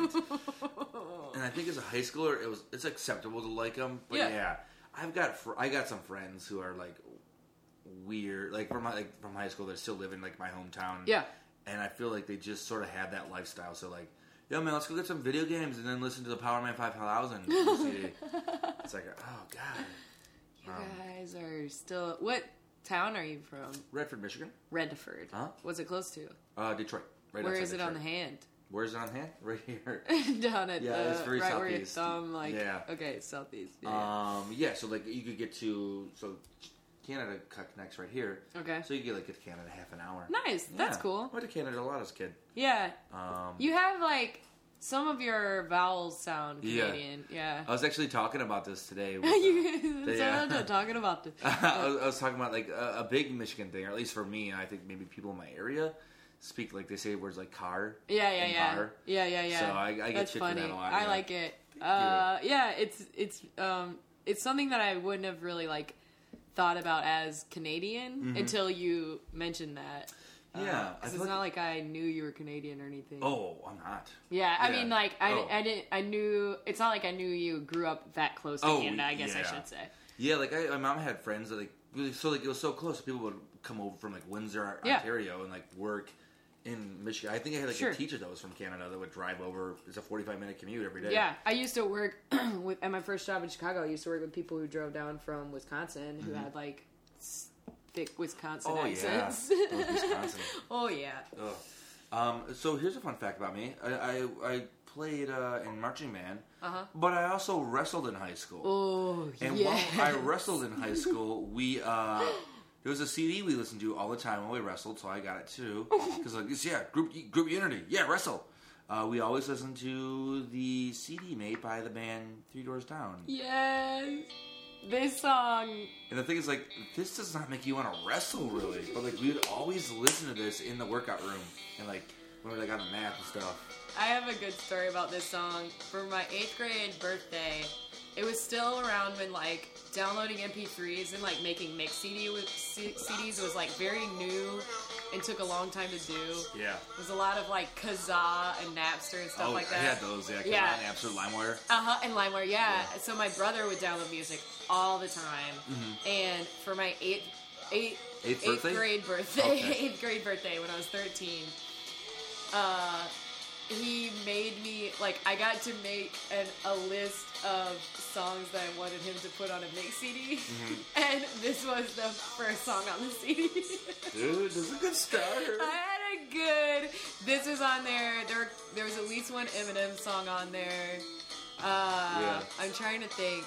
and I think as a high schooler, it was it's acceptable to like them. But Yeah. yeah, I've got fr- I got some friends who are like weird, like from my like from high school that still live in like my hometown. Yeah. and I feel like they just sort of have that lifestyle. So like, yo man, let's go get some video games and then listen to the Power Man Five Thousand CD. it's like, oh god, You Um, guys are still. What town are you from? Redford, Michigan, Redford. Huh? What's it close to? uh, Detroit. Right Where is it on the hand? Where's it on hand? Right here. Down at Yeah, the it's very right where your southeast. thumb, like Yeah. okay, southeast. Yeah, yeah. Um, yeah, so like you could get to so Canada co- connects right here. Okay. So you get like get to Canada half an hour. Nice. That's cool. I went to Canada a lot as a kid. Yeah. Um, You have like some of your vowels sound Canadian. Yeah. I was actually talking about this today. With, uh, you Yeah. talking about the I, was, I was talking about like a, a big Michigan thing, or at least for me, I think maybe people in my area speak like they say words like car. Yeah, yeah, yeah, bar. yeah, yeah, yeah. So I- I get That's shit for that a lot, I yeah. like it. Uh, yeah, it's it's um it's something that I wouldn't have really like thought about as Canadian until you mentioned that. Mm-hmm. Yeah, feel it's like- not like I knew you were Canadian or anything. Oh, I'm not. yeah. I yeah. mean, like I, Oh. I didn't. I knew it's not like I knew you grew up that close to Oh, Canada. I guess I should say. Yeah, like I, my mom had friends that like so like it was so close. People would come over from like Windsor, Yeah. Ontario, and like work in Michigan. I think I had like Sure. a teacher that was from Canada that would drive over. It's a 45 minute commute every day. Yeah, I used to work with at my first job in Chicago. I used to work with people who drove down from Wisconsin who had like thick Wisconsin Mm-hmm. Oh yeah, accents. Those Wisconsin. oh yeah. Ugh. Um, so here's a fun fact about me. I I, I played uh, in marching band, Uh-huh. but I also wrestled in high school. Oh And yeah. while I wrestled in high school, we uh, there was a CD we listened to all the time while we wrestled, so I got it too. Because like, it's, yeah, group group unity, yeah, wrestle. Uh, we always listened to the CD made by the band Three Doors Down. yes. This song. And the thing is, like, this does not make you want to wrestle, really. But like, we would always listen to this in the workout room, and like when we like on the mat and stuff. I have a good story about this song. For my eighth grade birthday, it was still around when like downloading MP3s and like making mix CD with C- CDs was like very new and took a long time to do. Yeah. There's a lot of like Kazaa and Napster and stuff like that. oh, like I that. had those. Yeah, Yeah. yeah. Napster, LimeWire. Uh huh, and LimeWire, yeah. Yeah. So my brother would download music all the time, and for my eighth, eight, Mm-hmm. Eighth eighth birthday? grade birthday, Okay. eighth grade birthday when I was thirteen, uh, he made me like I got to make an, a list of songs that I wanted him to put on a mix CD, Mm-hmm. and this was the first song on the CD. Dude, this is a good start. I had a good. This is on there. There, there was at least one Eminem song on there. Uh, Yeah. I'm trying to think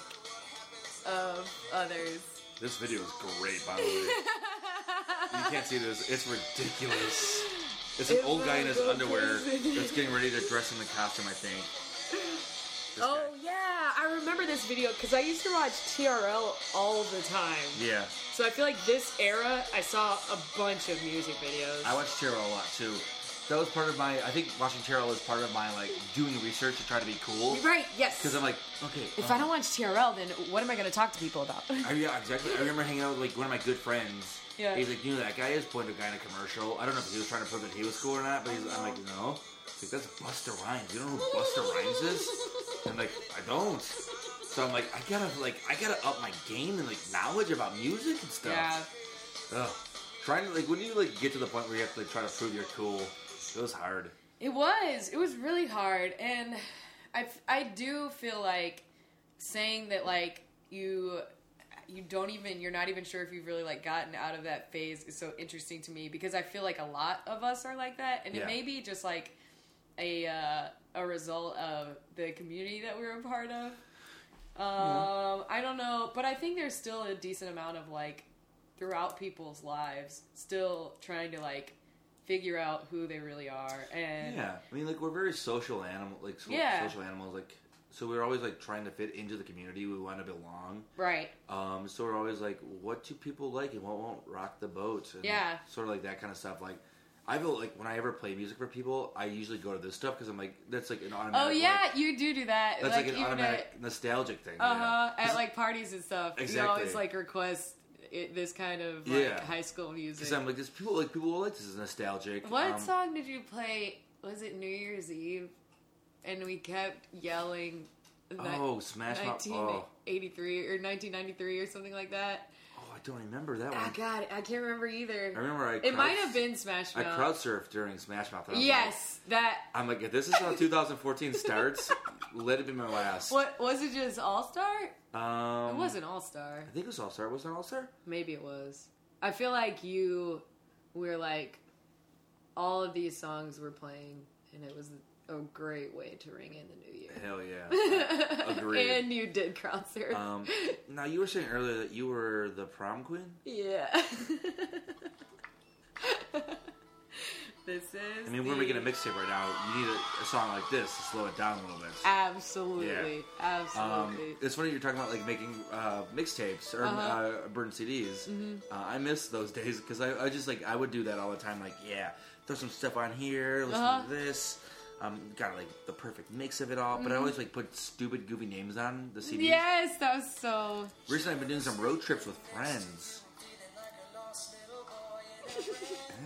of others. This video is great, by the way. you can't see this. It's ridiculous. It's an old guy in his underwear is. that's getting ready to dress in the costume, I think. This Oh guy. yeah, I remember this video because I used to watch TRL all the time. Yeah. So I feel like this era, I saw a bunch of music videos. I watched TRL a lot, too. That was part of my, I think watching TRL was part of my, like, doing research to try to be cool. right? Yes. Because I'm like, okay. if uh, I don't watch TRL, then what am I going to talk to people about? I, yeah, exactly. I remember hanging out with like one of my good friends. Yeah. He's like, you know, that guy is a guy in a commercial. I don't know if he was trying to prove that he was cool or not, but he's, I'm like, no. He's like, that's Buster Rhymes. You don't know who Buster Rhymes is? I'm like, I don't. So I'm like, I gotta like, I gotta up my game and like knowledge about music and stuff. yeah. Ugh. Trying to like when you like get to the point where you have to like try to prove you're cool, it was hard. It was. It was really hard, and I I do feel like saying that like you you don't even you're not even sure if you've really like gotten out of that phase is so interesting to me because I feel like a lot of us are like that, and Yeah. it may be just like a uh, a result of the community that we're a part of. Um, I don't know, but I think there's still a decent amount of like throughout people's lives still trying to like figure out who they really are and Yeah, I mean, like we're very social animal, like so, Yeah. social animals, like so we're always like trying to fit into the community. We want to belong. right Um, so we're always like, what do people like and what won't rock the boat? And Yeah. Sort of like that kind of stuff. Like, I feel like when I ever play music for people, I usually go to this stuff because I'm like, that's like an automatic. oh yeah like- you do do that that's like, an even automatic nostalgic thing. at, uh-huh you know? at like parties and stuff you always like request it, this kind of like Yeah. high school music Because I'm like, this people like people will like this is nostalgic. what Um, song did you play was it new year's eve and we kept yelling Oh, Smash Mouth. Oh, 1983 or 1993 or something like that oh, I don't remember that one. ah god i can't remember either I remember I. it crowd- might have been smash I mouth crowd surfed during Smash Mouth. and I was yes that Like, I'm like, if this is how 2014 starts, let it be my last. what was it just all star Um, it wasn't all star I think it was All Star. Was it All Star? Maybe it was. I feel like you were like all of these songs were playing and it was a great way to ring in the new year. Hell yeah. Agreed. And you did crowd surf. Um, now you were saying earlier that you were the prom queen. yeah. this is. I mean, we're the- making a mixtape right now. You need a, a song like this to slow it down a little bit. Absolutely, Um, absolutely. it's funny you're talking about like making uh, mixtapes or Uh-huh. uh, burned CDs. Uh, I miss those days because I, I just like I would do that all the time. Like, yeah, throw some stuff on here, listen Uh-huh. to this. Um, got like the perfect mix of it all, but I always like put stupid, goofy names on the CDs. yes, that was so. Recently, I've been doing some road trips with friends.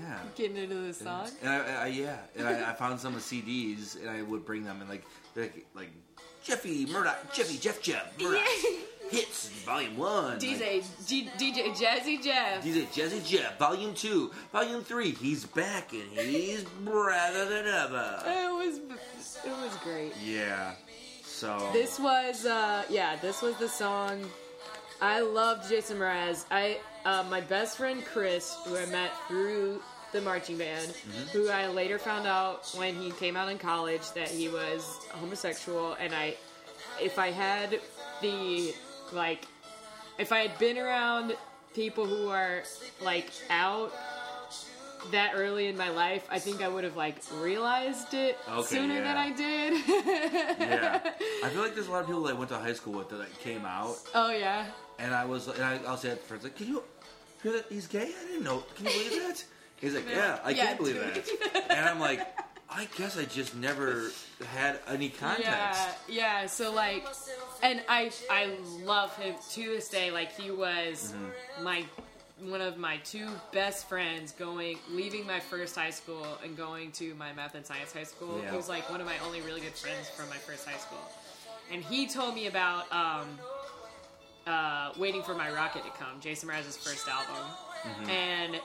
Yeah. Getting into the song. And I, I yeah, and I, I found some of CDs, and I would bring them, and like like, like Jeffy Murdoch, Jeffy Jeff Jeff Murdoch hits volume one, like, DJ G, DJ Jazzy Jeff. DJ Jazzy Jeff volume two, volume three. He's back and he's better than ever. It was it was great. Yeah. So This was uh yeah, this was the song. I loved Jason Mraz. I uh, my best friend Chris, who I met through the marching band, who I later found out when he came out in college that he was homosexual, and I, if I had the like, if I had been around people who are like out that early in my life, I think I would have like realized it Okay, sooner yeah. than I did. yeah, I feel like there's a lot of people that I went to high school with that like, came out, Oh yeah. and I was, and I, I'll say at friends like, "Can you hear that he's gay? I didn't know. Can you believe that?" He's like, "Yeah, I Yeah, can't believe dude. that," and I'm like, "I guess I just never had any context." Yeah, yeah. So like, and I I love him to this day. Like he was Mm-hmm. my one of my two best friends going leaving my first high school and going to my math and science high school. Yeah. He was like one of my only really good friends from my first high school, and he told me about um, uh, waiting for my rocket to come, Jason Mraz's first album, Mm-hmm. and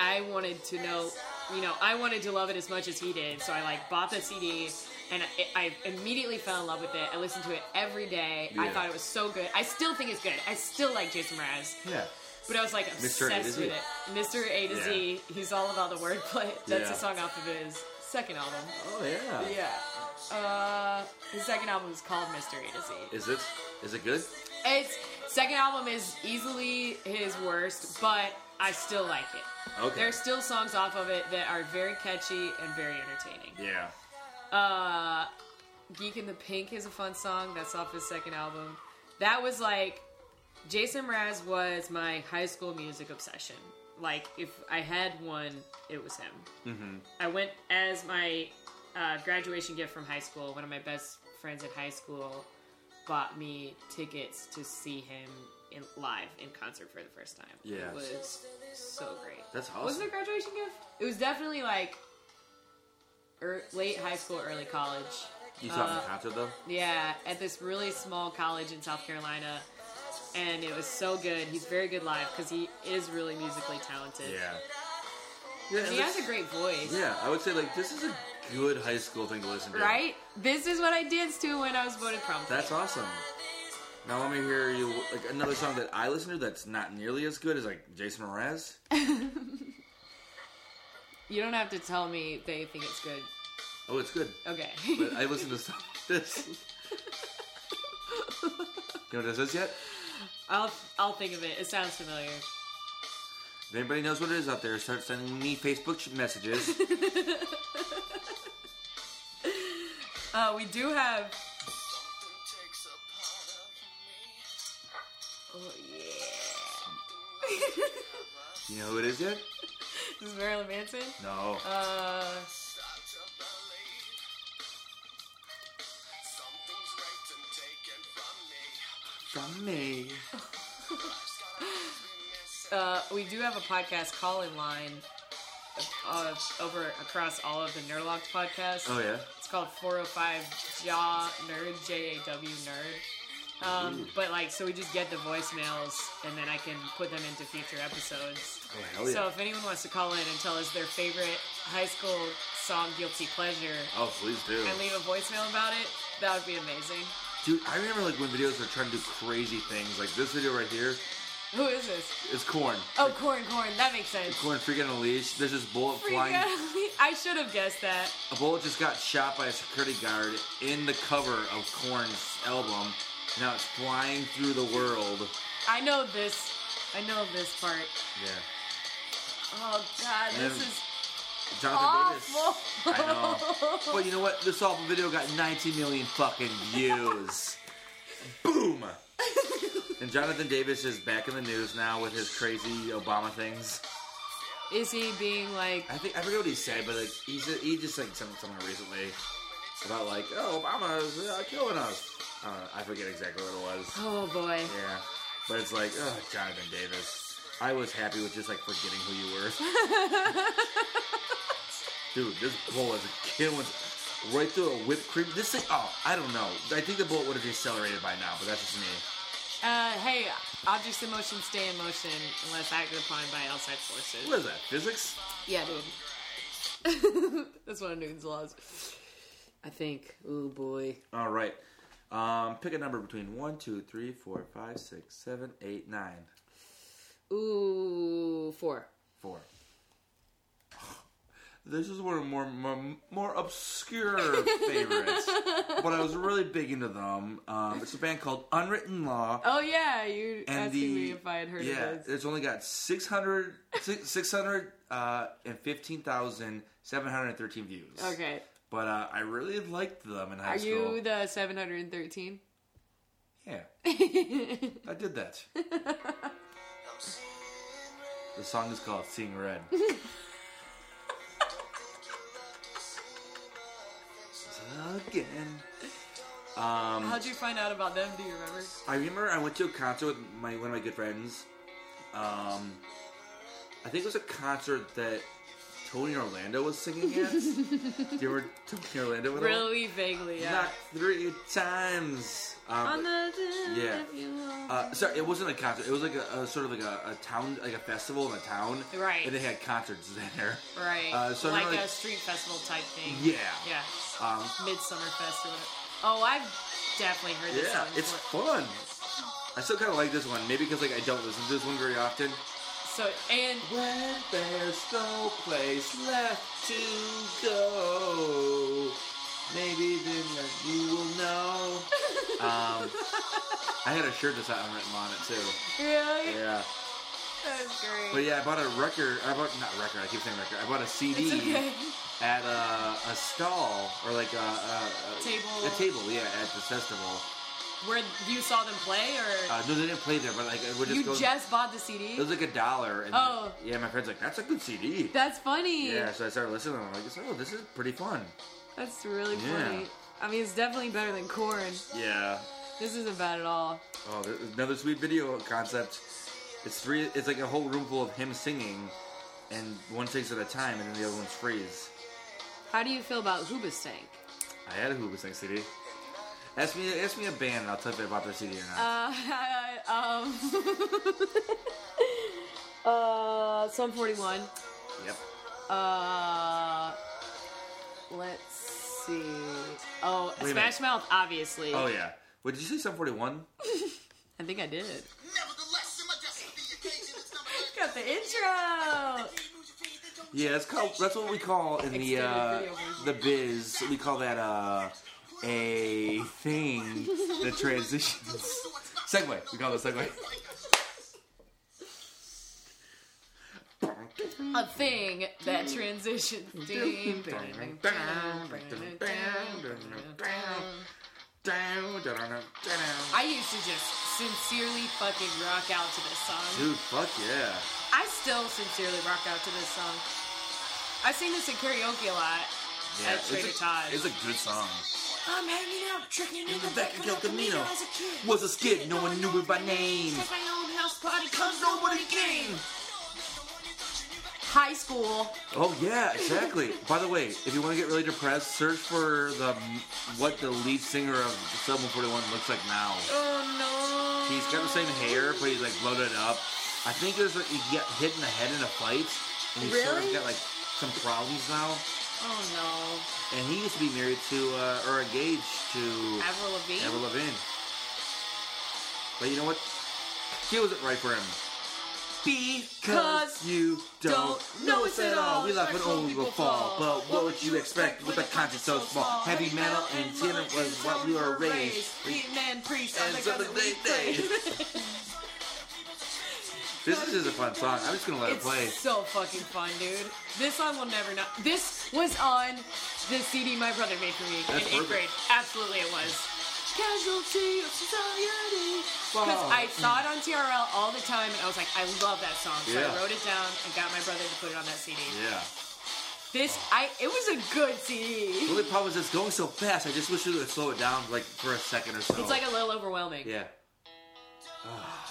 I wanted to know, you know, I wanted to love it as much as he did. So I like bought the CD and I, I immediately fell in love with it. I listened to it every day. I thought it was so good. I still think it's good. I still like Jason Mraz, Yeah. but I was like Mr. A to obsessed with it. Mr. A to Z. He's all about the wordplay. That's Yeah. a song off of his second album. Oh yeah. Yeah. Uh, his second album is called Mr. A to Z. Is it? Is it good? Its second album is easily his worst, but I still like it. Okay. There's still songs off of it that are very catchy and very entertaining. yeah. Uh, Geek in the Pink is a fun song. That's off his second album. That was like Jason Mraz was my high school music obsession. Like if I had one, it was him. Mm-hmm. I went as my uh, graduation gift from high school. One of my best friends at high school bought me tickets to see him in live in concert for the first time. Yeah. It was so great. That's awesome. Was it a graduation gift? It was definitely like er, late high school, early college. You saw Uh, in concert though. Yeah, at this really small college in South Carolina. And it was so good. He's very good live because he is really musically talented. Yeah. Yeah. He has a great voice. yeah, I would say like this is a good high school thing to listen to. Right? This is what I danced to when I was voted prom. That's awesome. Now let me hear you like another song that I listen to that's not nearly as good as like Jason Mraz. You don't have to tell me that you think it's good. Oh, it's good. Okay. But I listen to stuff like this. you know what this is yet? I'll I'll think of it. It sounds familiar. If anybody knows what it is out there, start sending me Facebook messages. Uh, we do have. Oh yeah. you know who it is yet? this is Marilyn Manson. No. Uh, Start to believe something's raped and taken from me. From me. uh, we do have a podcast call-in line. Uh, over across all of the Nerdlocked podcasts. Oh yeah. It's called 405 Jaw Nerd, J A W Nerd. Um, but like, so we just get the voicemails and then I can put them into future episodes. Oh hell yeah. So if anyone wants to call in and tell us their favorite high school song, Guilty Pleasure, oh please do. and leave a voicemail about it, that would be amazing. Dude, I remember like when videos were trying to do crazy things. Like this video right here Who is this? It's corn. Oh, Corn Corn. That makes sense. Corn freaking leash. There's this bullet Freak flying. I should have guessed that. A bullet just got shot by a security guard in the cover of Corn's album. Now it's flying through the world. I know this. I know this part. Yeah. Oh God, And this is Jonathan awful. Davis. I know. But you know what? This awful video got 90 million fucking views. Boom! And Jonathan Davis is back in the news now with his crazy Obama things. Is he being like? I think I forget what he said, but like he's he just like something, something recently about like oh Obama's uh, killing us. I don't know. I forget exactly what it was. Oh boy. Yeah, but it's like oh Jonathan Davis. I was happy with just like forgetting who you were. Dude, this bullet is killing right through a whipped cream. This thing, oh, I don't know. I think the bullet would have decelerated by now, but that's just me. Uh, hey, objects in motion stay in motion unless acted upon by outside forces. What is that? Physics? Yeah, dude. That's one of Newton's laws. I think. Oh boy. All right. Um, pick a number between 1, 2, 3, 4, 5, 6, 7, 8, 9. Ooh, four. 4. This is one of more more, more obscure favorites, but I was really big into them. Um, it's a band called Unwritten Law. Oh yeah, you and asking the me if I had heard yeah, of those. it's only got 600, 600 uh, and 15,713 views. Okay. But uh, I really liked them in high Are school. you the 713? Yeah, I did that. The song is called Seeing Red. Again. Um, How'd you find out about them? Do you remember? I remember I went to a concert with my one of my good friends. Um, I think it was a concert that Tony Orlando was singing at. Do you remember Tony Orlando? At all? Really vaguely, yeah. Not three times. Um, On the yeah. if you want. uh, sorry, it wasn't a concert. It was like a, a sort of like a, a town, like a festival in a town. Right. And they had concerts there. right. uh, so like remember, a street festival type thing. Yeah. Yeah. Um, Midsummer Fest or whatever. Oh, I've definitely heard this yeah, song it's fun. I still kind of like this one, maybe because like I don't listen to this one very often. So, and When there's no place left to go, maybe then you will know. um, I had a shirt that's had written on it too. really? Yeah, That's great. but yeah, I bought a record. I bought not record. I keep saying record. I bought a CD okay. at a, a stall or like a, a, a Table. A table, yeah, at the festival. Where you saw them play, or Uh, no, they didn't play there, but like we're just you going. just bought the CD? It was like a dollar. And Oh. Yeah, my friend's like, that's a good CD. That's funny. Yeah, so I started listening. and I'm like, oh, this is pretty fun. That's really Yeah. funny. I mean, it's definitely better than corn. Yeah. This isn't bad at all. Oh, there's another sweet video concept. It's three. It's like a whole room full of him singing, and one takes at a time, and then the other ones freeze. How do you feel about Hoobastank? I had a Hoobastank CD. Ask me, ask me a band, and I'll tell you about their CD or not. Uh, um, uh, Sum 41. yep. Uh, let's see. Oh, Wait Smash Mouth, obviously. Oh yeah. What did you say? Some forty one. I think I did. Nevertheless, in my dress for the occasion, it's not my Got the intro. Yeah, it's called. That's what we call in the uh, the biz. We call that uh, a thing that transitions. Segway. We call it a segue. A thing that transitions. I used to just sincerely fucking rock out to this song. Dude, fuck yeah. I still sincerely rock out to this song. I sing this in karaoke a lot. Yeah, At Trader Todd's. it's a good song. I'm hanging out, tricking in In the the back back of of El El Camino Camino. as a kid. Was a skid, no one knew it by name. At my own house party, cause nobody came. High school. Oh yeah, exactly. By the way, if you want to get really depressed, search for the what the lead singer of Sub 141 looks like now. Oh no. He's got the same hair, but he's like bloated up. I think there's like, he got hit in the head in a fight, and he's sort of got like some problems now. Oh no. And he used to be married to uh, or engaged to Avril Lavigne. Avril Lavigne. But you know what? She wasn't right for him. Because you don't know us at all. We laugh when only will fall. But what would you expect with a conscience so small? Heavy metal and tenor was what we were raised. Beat Man, priest, And so the day day. This is just a fun song. I'm just gonna let it play. It's so fucking fun, dude. This song will never not. This was on the CD my brother made for me That's in eighth grade. Absolutely, it was. Casualty of society. Because I mm. saw it on TRL all the time, and I was like, I love that song. So Yeah. I wrote it down and got my brother to put it on that CD. Yeah. This, I, it was a good CD. The only problem is it's going so fast. I just wish we would slow it down like for a second or so. It's like a little overwhelming. yeah. Ah.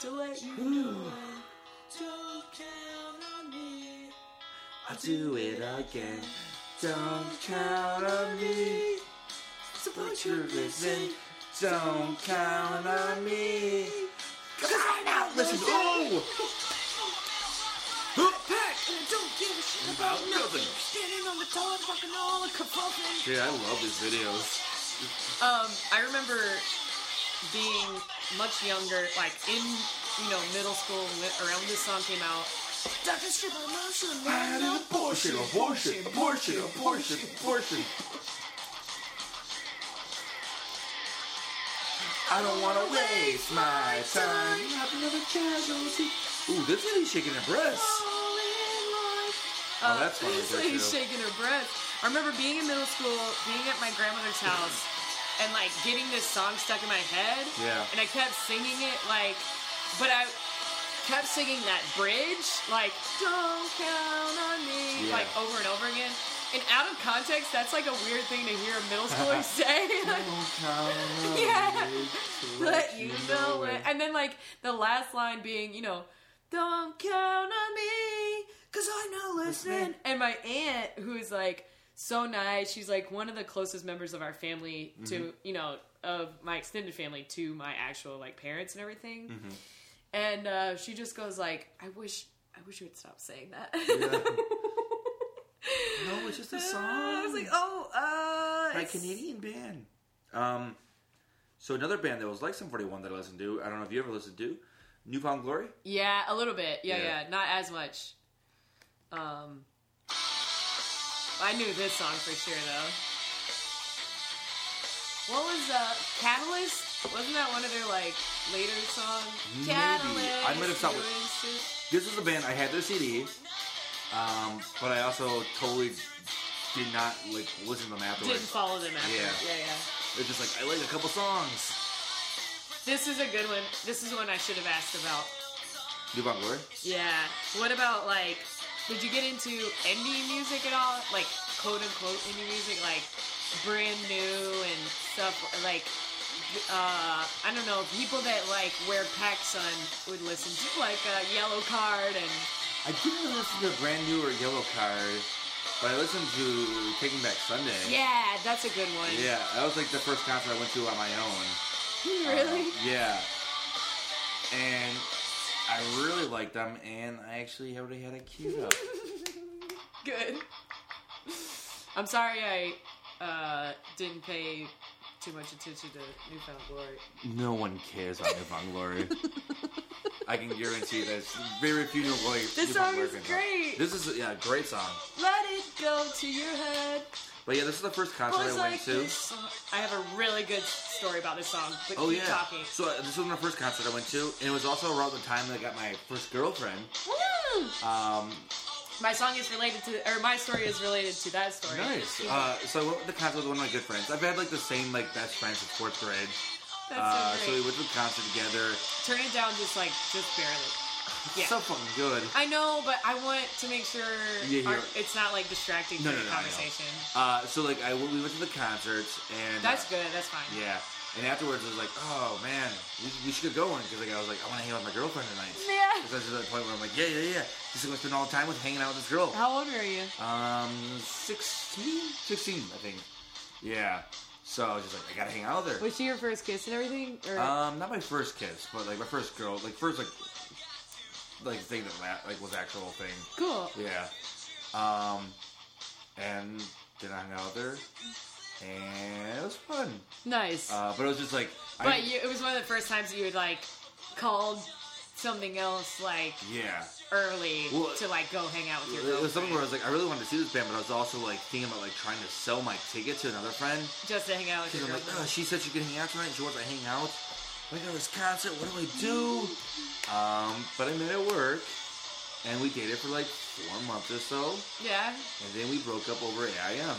To let you know. Don't count on me I'll do it again. Don't count on me. Support your listen. Don't count on me. Cause I now listen. Oh! About nothing. Standing on the toilet, fucking all the kerfuffle. Dude, I love these videos. Um, I remember being much younger, like in you know middle school around this song came out. Dr. Strip emotion, An abortion, abortion, abortion, abortion, abortion. I don't want to waste my time. Have another casualty. Ooh, this lady's shaking her breasts. Oh, that's funny. This lady's shaking her breath. I remember being in middle school, being at my grandmother's house, and like getting this song stuck in my head. Yeah. And I kept singing it like, but I kept singing that bridge, like "Don't count on me," Yeah. like over and over again. And out of context, that's like a weird thing to hear a middle schooler say. Yeah. Let you know it. And then like the last line being, you know, don't count on me, cause I know listening. And my aunt, who's like so nice, she's like one of the closest members of our family to, you know, of my extended family to my actual like parents and everything. And uh, she just goes like, I wish, I wish you would stop saying that. No, it's just a song. I was like, oh, uh, by Canadian band. Um, so another band that was like some 41 that I listened to. I don't know if you ever listened to. Newfound Glory. Yeah, a little bit. Yeah, Yeah. yeah, not as much. Um, I knew this song for sure though. What was uh Catalyst? Wasn't that one of their like later songs? Maybe. Catalyst. I might have stopped with- This is a band I had their CD, um, but I also totally did not like listen to them afterwards. Didn't follow them after. Yeah. yeah, yeah. It's just like I like a couple songs. This is a good one. This is one I should have asked about. Newfound Glory. Yeah. What about like? Did you get into indie music at all? Like quote unquote indie music, like brand new and stuff like. Uh, I don't know. People that like wear PacSun would listen to like uh, Yellow Card and I didn't listen to Brand New or Yellow Card, but I listened to Taking Back Sunday. yeah, that's a good one. Yeah, that was like the first concert I went to on my own. really? Yeah. And I really liked them, and I actually already had it queued up. Good. I'm sorry I uh, didn't pay too much attention to Newfound Glory. no one cares about Newfound Glory. I can guarantee there's very few New Glory. This song is great. This is yeah, great song. Let it go to your head. But yeah, this is the first concert I went like to. I have a really good story about this song, but Oh keep yeah. talking. So uh, this was my first concert I went to, and it was also around the time that I got my first girlfriend. Woo! Um, My song is related to, or my story is related to that story. nice. Yeah. Uh, so I went with the concert with one of my good friends. I've had like the same like best friends since fourth grade. That's Uh, so so we went to the concert together. Turn it down just like, just barely. Yeah. So fucking good. I know, but I want to make sure Yeah, our- it's not like distracting No, from no, the no, conversation. Uh, so like I we went to the concerts and That's uh, good. That's fine. Yeah. And afterwards, I was like, "Oh man, we, we should get going." Because like I was like, "I want to hang out with my girlfriend tonight." Yeah. Because I was at that point where I'm like, "Yeah, yeah, yeah." Just gonna spend all the time with hanging out with this girl. How old are you? Um, 16? 16, I think. Yeah. So I was just like, I gotta hang out with her. Was she your first kiss and everything? Or Um, not my first kiss, but like my first girl, like first like, like thing that la- like was actual thing. cool. Yeah. Um, and then I hung out with her, and it was fun. Nice. Uh, but it was just like, I, but you, it was one of the first times that you would like called something else like Yeah. Early Well, to like go hang out with your It girlfriend. was something where I was like, I really wanted to see this band, but I was also like thinking about like trying to sell my ticket to another friend. just to hang out with Because your I'm like, oh, she said she could hang out tonight. and She wants to hang out. I got this concert. What do I do? Um, but I made it work, and we dated for like four months or so, yeah. and then we broke up over AIM.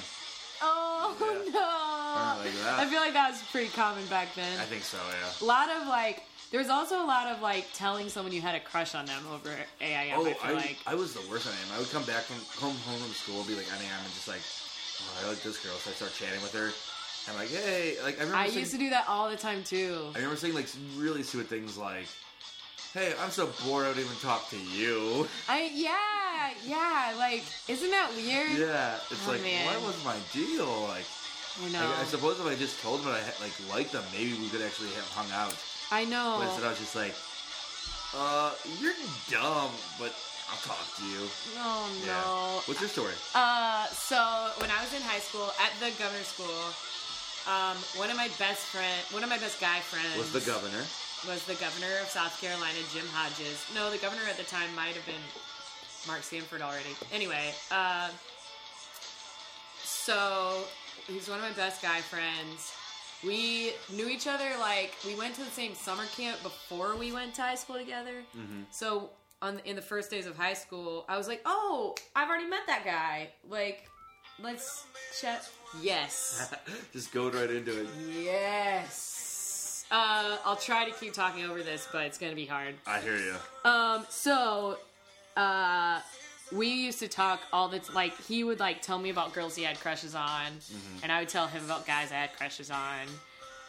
Oh Yeah. no! like that. I feel like that was pretty common back then. I think so, yeah. a lot of like, there was also a lot of like telling someone you had a crush on them over AIM. Oh, I feel I, like. I was the worst on AIM. I would come back from home, home from school, be like on AIM, and just like, oh, I like this girl, so I start chatting with her. I'm like, hey, like I remember. I saying, used to do that all the time too. I remember saying like really stupid things like, "Hey, I'm so bored. I don't even talk to you." I yeah yeah like isn't that weird? Yeah, it's Oh, like, man. what was my deal? Like, I know. I, I suppose if I just told them I like liked them, maybe we could actually have hung out. I know. But instead, I was just like, "Uh, you're dumb, but I'll talk to you." Oh Yeah. no. What's your story? Uh, so when I was in high school at the governor school, um, one of my best friend, one of my best guy friends Was the governor? was the governor of South Carolina, Jim Hodges. No, the governor at the time might have been Mark Sanford already. Anyway, uh, so he's one of my best guy friends. We knew each other like we went to the same summer camp before we went to high school together. So on in the first days of high school, I was like, "Oh, I've already met that guy. Like, let's chat." Yes. just go right into it. Yes. Uh, I'll try to keep talking over this, but it's gonna be hard. I hear you. Um, so, uh, we used to talk all the t- like he would like tell me about girls he had crushes on, and I would tell him about guys I had crushes on.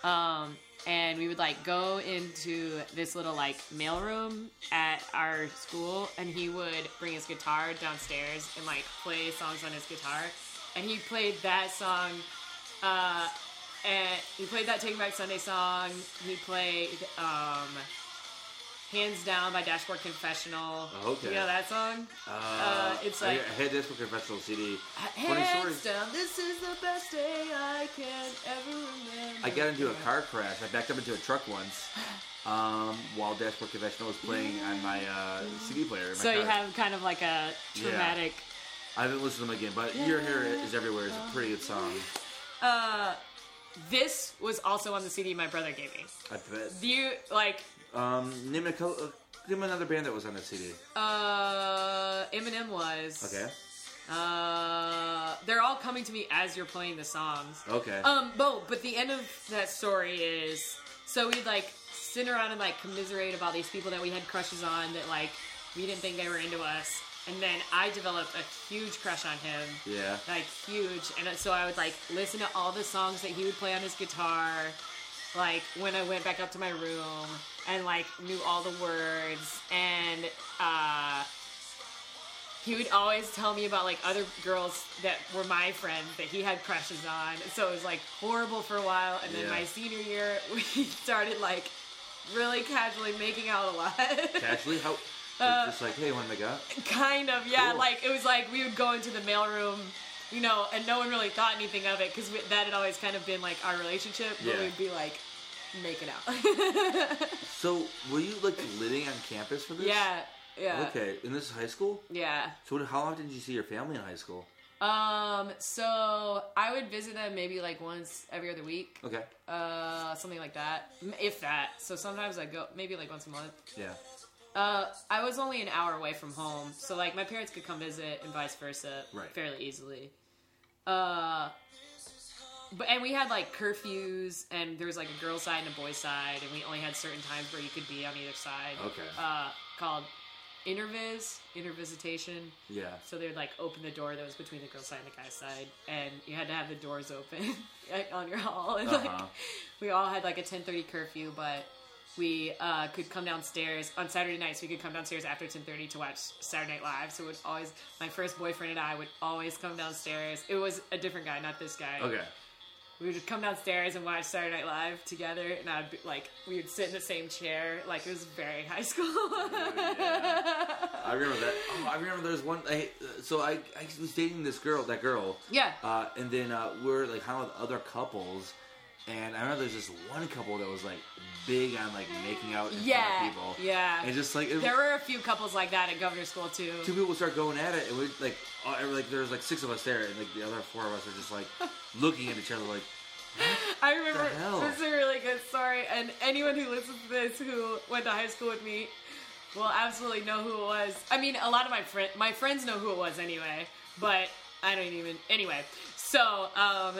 Um, and we would like go into this little like mailroom at our school, and he would bring his guitar downstairs and like play songs on his guitar, and he played that song. Uh, and he played that Taking Back Sunday song. He played um, Hands Down by Dashboard Confessional. Okay. You know that song? Uh, it's I- like- I had for confessional CD. Hands down, this is the best day I can ever remember. I got into a car crash. I backed up into a truck once um, while Dashboard Confessional was playing on my uh, CD player. In my So you have kind of like a traumatic. Yeah. I haven't listened to them again, but Your Hair is Everywhere is a pretty good song. Uh, this was also on the CD my brother gave me. I bet. You like? Um, name, a, co- uh, name another band that was on the CD. Uh, Eminem was. Okay. Uh, they're all coming to me as you're playing the songs. Okay. Um, but but the end of that story is so we'd like sit around and like commiserate about these people that we had crushes on that like we didn't think they were into us, and then I developed a huge crush on him, yeah. like huge, and so I would like listen to all the songs that he would play on his guitar, like when I went back up to my room and like knew all the words and uh he would always tell me about like other girls that were my friends that he had crushes on. So it was like horrible for a while. And then Yeah. my senior year, we started like really casually making out a lot. Casually? How? Uh, just like, hey, want to make out? kind of, yeah. Cool. Like it was like we would go into the mailroom, you know, and no one really thought anything of it because that had always kind of been like our relationship. But Yeah. we'd be like making out. So, were you like living on campus for this? yeah, yeah, Okay, and this is high school. yeah. So, how often did you see your family in high school? Um, so I would visit them maybe like once every other week. Okay. uh, something like that, if that. So sometimes I go maybe like once a month. Yeah. Uh, I was only an hour away from home, so like my parents could come visit and vice versa Right. fairly easily. Uh, but and we had like curfews, and there was like a girl side and a boy side, and we only had certain times where you could be on either side. Okay. Uh, called intervis, intervisitation. Yeah. So they would like open the door that was between the girl side and the guy side, and you had to have the doors open like, on your hall. And Uh-huh. like we all had like a ten thirty curfew, but we uh, could come downstairs on Saturday nights. We could come downstairs after ten thirty to watch Saturday Night Live. So it would always my first boyfriend and I would always come downstairs. It was a different guy, not this guy. Okay. We would come downstairs and watch Saturday Night Live together, and I'd be like, we would sit in the same chair. Like it was very high school. I remember that. Oh, I remember there was one. I, so I, I was dating this girl, that girl. yeah. Uh, and then uh, we're like hanging with other couples, And I remember there's this one couple that was like big on like making out in front of people. yeah. And just like it, There were a few couples like that at Governor School too. two people start going at it, and we like, uh, like there was like six of us there, and like the other four of us are just like looking at each other like, I remember the hell? this is a really good story, and anyone who listens to this who went to high school with me will absolutely know who it was. I mean, a lot of my friend, my friends know who it was anyway, but I don't even. Anyway, so um,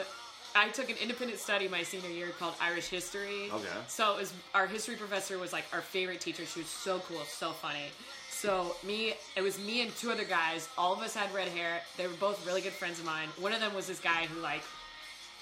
I took an independent study my senior year called Irish History. Okay. So it was our history professor was like our favorite teacher. She was so cool, so funny. So me, it was me and two other guys. All of us had red hair. They were both really good friends of mine. One of them was this guy who like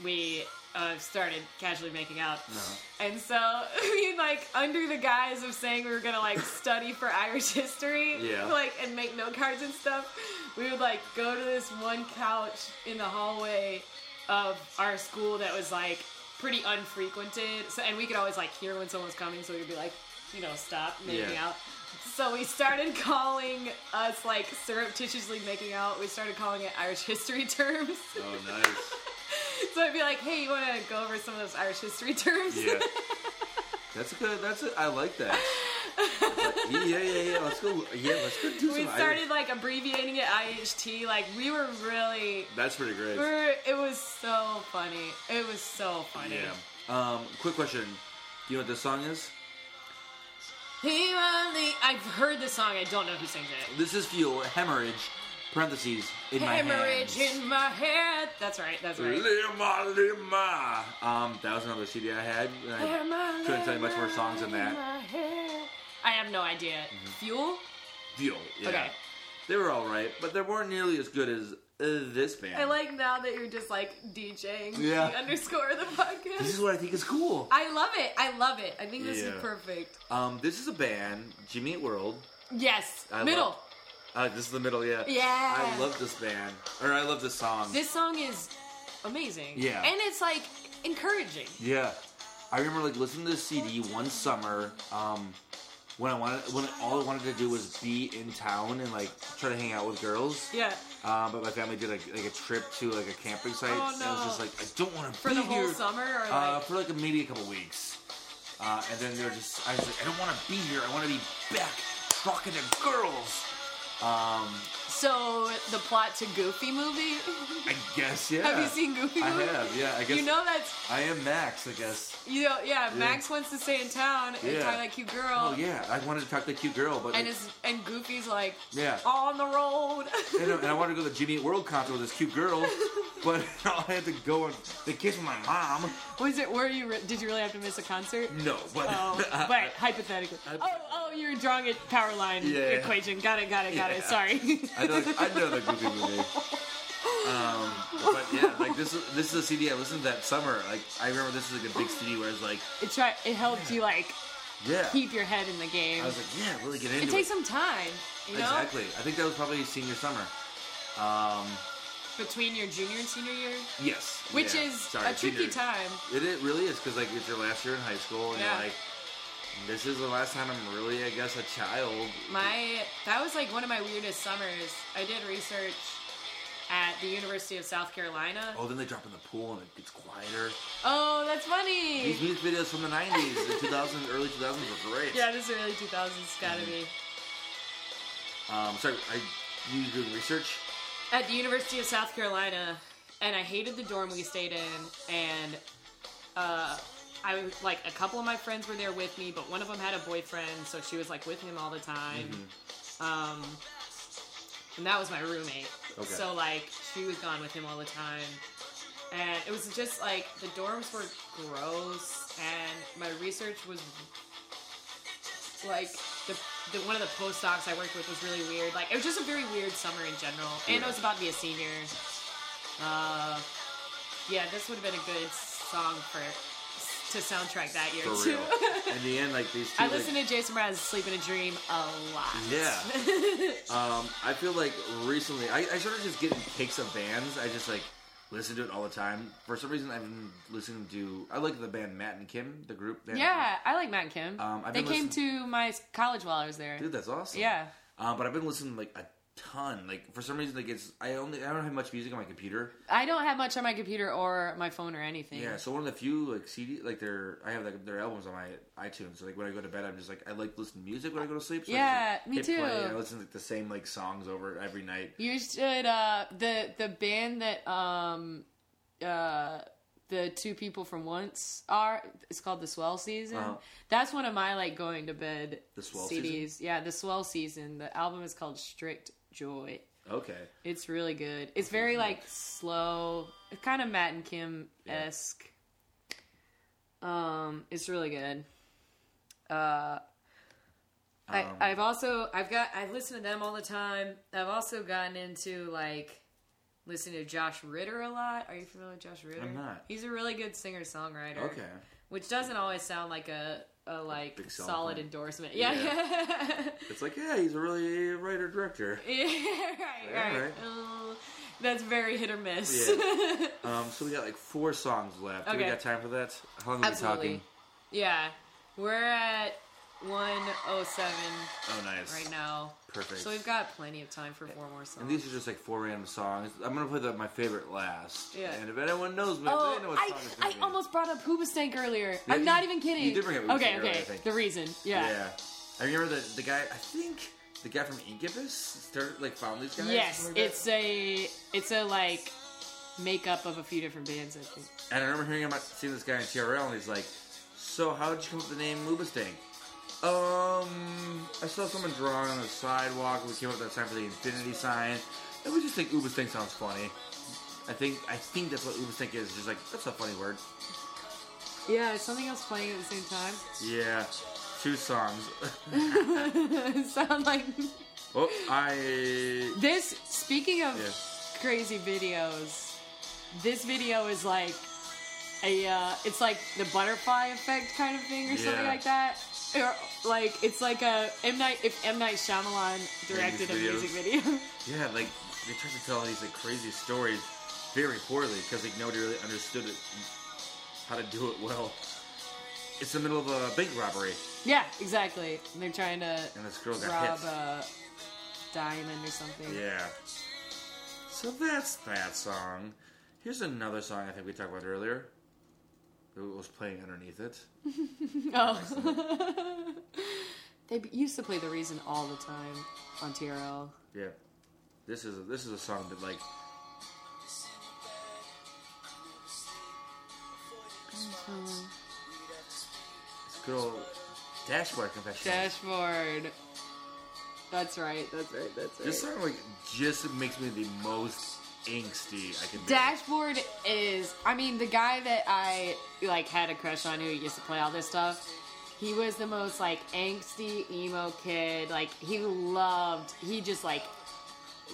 we uh, started casually making out. No. And so, we like, under the guise of saying we were gonna, like, study for Irish history, Yeah. like, and make note cards and stuff, we would, like, go to this one couch in the hallway of our school that was, like, pretty unfrequented. So, and we could always, like, hear when someone was coming, so we'd be like, you know, stop making Yeah. out. So we started calling us, like, surreptitiously making out, we started calling it Irish history terms. oh nice, So I'd be like, hey, you want to go over some of those Irish history terms? yeah. That's a good. That's a, I like that. Yeah, yeah, yeah. Let's go. Yeah, let's go do we some. started Irish- like abbreviating it IHT. Like we were really, That's pretty great. we were, it was so funny. It was so funny. Yeah. Um, quick question. Do you know what this song is? He only- I've heard the song. I don't know who sings it. This is fuel hemorrhage. Parentheses in my Hemorrhage in my head. That's right. That's right. Lima, lima. Um, that was another CD I had. I couldn't tell you much more songs than that. I have no idea. Fuel? Fuel. Yeah. Okay. They were all right, but they weren't nearly as good as uh, this band. I like now that you're just like DJing Yeah. the underscore the podcast. This is what I think is cool. I love it. I love it. I think this Yeah. is perfect. Um, this is a band, Jimmy Eat World. Yes. I Middle. love- Uh, this is the middle, yeah. Yeah. I love this band, or I love this song. This song is amazing. Yeah. And it's like encouraging. Yeah, I remember like listening to this CD one summer um, when I wanted when all I wanted to do was be in town and like try to hang out with girls. Yeah. Um, but my family did like, like a trip to like a camping site, Oh, no. and I was just like, I don't want to For be the whole here summer or like uh, for like a, maybe a couple weeks. Uh, and then they're just, I was like, I don't want to be here. I want to be back talking to girls. Um, so the plot to Goofy movie. I guess yeah. have you seen Goofy I have, yeah. I guess You know that's I am Max. I guess. you know yeah, Max wants to stay in town and Yeah. talk to that cute girl. Oh yeah, I wanted to talk to a cute girl, but And like, and Goofy's like yeah. on the road. and, I- and I wanted to go to the Jimmy Eat World concert with this cute girl, but I had to go and they kissed with my mom. Was it? Were you? Did you really have to miss a concert? No, but Oh, but hypothetically. Oh, oh, you're drawing a power line Yeah. equation. Got it, got it, got it. Yeah. Sorry. I know I know the Goofy movie. Um, but yeah, like this is this is a CD I listened to that summer. Like I remember this is like a big CD where it's like, it try, it helped you like yeah. keep your head in the game. I was like, yeah, really get into it it. takes some time, you know, Exactly. I think that was probably senior summer. Um, between your junior and senior year, yes. which yeah. is Sorry, a tricky senior- time. It, it really is because like it's your last year in high school, and Yeah. you're like, this is the last time I'm really, I guess, a child. My that was like one of my weirdest summers. I did research at the University of South Carolina. Oh, then they drop in the pool and it gets quieter. Oh, that's funny. These music videos from the '90s, the 2000s, early 2000s were great. Yeah, this is early 2000s. Gotta be. Um, sorry, I you doing research? at the University of South Carolina, and I hated the dorm we stayed in, and uh, I was like a couple of my friends were there with me, but one of them had a boyfriend, so she was like with him all the time. Um, and that was my roommate. Okay. So like she was gone with him all the time. And it was just like the dorms were gross and my research was like the, the one of the postdocs I worked with was really weird. Like it was just a very weird summer in general. And Yeah. I was about to be a senior. Uh yeah, this would have been a good song for to soundtrack that year For too. real. In the end, like these two. I like- listened to Jason Mraz Sleep in a Dream a lot. Yeah. um, I feel like recently I, I started just getting kicks of bands. I just like listen to it all the time. For some reason, I've been listening to. I like the band Matt and Kim, the group. Band. Yeah, I like Matt and Kim. Um, they came listening- to my college while I was there. dude, that's awesome. Yeah. Um, but I've been listening like a ton. Like for some reason, like it's I only I don't have much music on my computer. I don't have much on my computer or my phone or anything. Yeah, so one of the few like CD like their I have like their albums on my iTunes. So like when I go to bed, I'm just like I like listening to music when I go to sleep. So Yeah, just me hit too. Play I listen to like, the same like songs over every night. You should uh the the band that um uh the two people from once are it's called the Swell Season. Uh-huh. That's one of my like going to bed The Swell CDs. Season? Yeah, the Swell Season. The album is called Strict Joy. Okay, It's really good. It's very like slow. It's kind of Matt and Kim esque. Um, it's really good. Uh, I, Um, I've also I've got I've listened to them all the time. I've also gotten into like listening to Josh Ritter a lot. Are you familiar with Josh Ritter? I'm not. He's a really good singer songwriter. okay. Which doesn't always sound like a a like selling solid point. endorsement. Yeah. Yeah. It's like yeah, he's a really writer director. Yeah, right, right. Alright. Uh, that's very hit or miss. Yeah. Um, so we got like four songs left. Do we got time for that? How long are we Absolutely. talking? Yeah. We're at 107 Oh, nice. right now. Perfect. So we've got plenty of time for four more songs. And these are just like four random songs. I'm gonna play the, my favorite last. Yeah. And if anyone knows me, Oh, they know what I, song it's I almost brought up Hoobastank earlier. Yeah, I'm you- not even kidding. you did bring up Hoobastank Okay, earlier, okay. I. The reason. Yeah. Yeah. I remember the the guy. I think the guy from Incubus started like found these guys. Yes, like it's a it's a like makeup of a few different bands. I think. And I remember hearing about seeing this guy in TRL, and he's like, "So how did you come up with the name Moobastank?" Um, I saw someone drawing on the sidewalk. We came up with that sign for the infinity sign, and we just think Ubastank sounds funny. I think I think that's what Ubastank is. Just like that's a funny word. Yeah, something else playing at the same time? Yeah, two songs. Sound like oh, I this. Speaking of yeah. crazy videos, this video is like a uh, it's like the butterfly effect kind of thing or something like that. Or like it's like a M Night if M Night Shyamalan directed a music video. Yeah, like they tried to tell all these like crazy stories very poorly because like nobody really understood it, how to do it well. It's the middle of a bank robbery, yeah, exactly. And they're trying to and this girl got rob hit. a diamond or something. Yeah. So that's that song. Here's another song I think we talked about earlier. It was playing underneath it. Oh. they used to play The Reason all the time on TRL. Yeah. This is a, this is a song that like this girl dashboard confession. Dashboard. That's right. That's right. That's right. This song like just makes me the most angsty I can. Dashboard is. I mean, the guy that I like had a crush on who used to play all this stuff. He was the most like angsty emo kid. Like he loved. He just like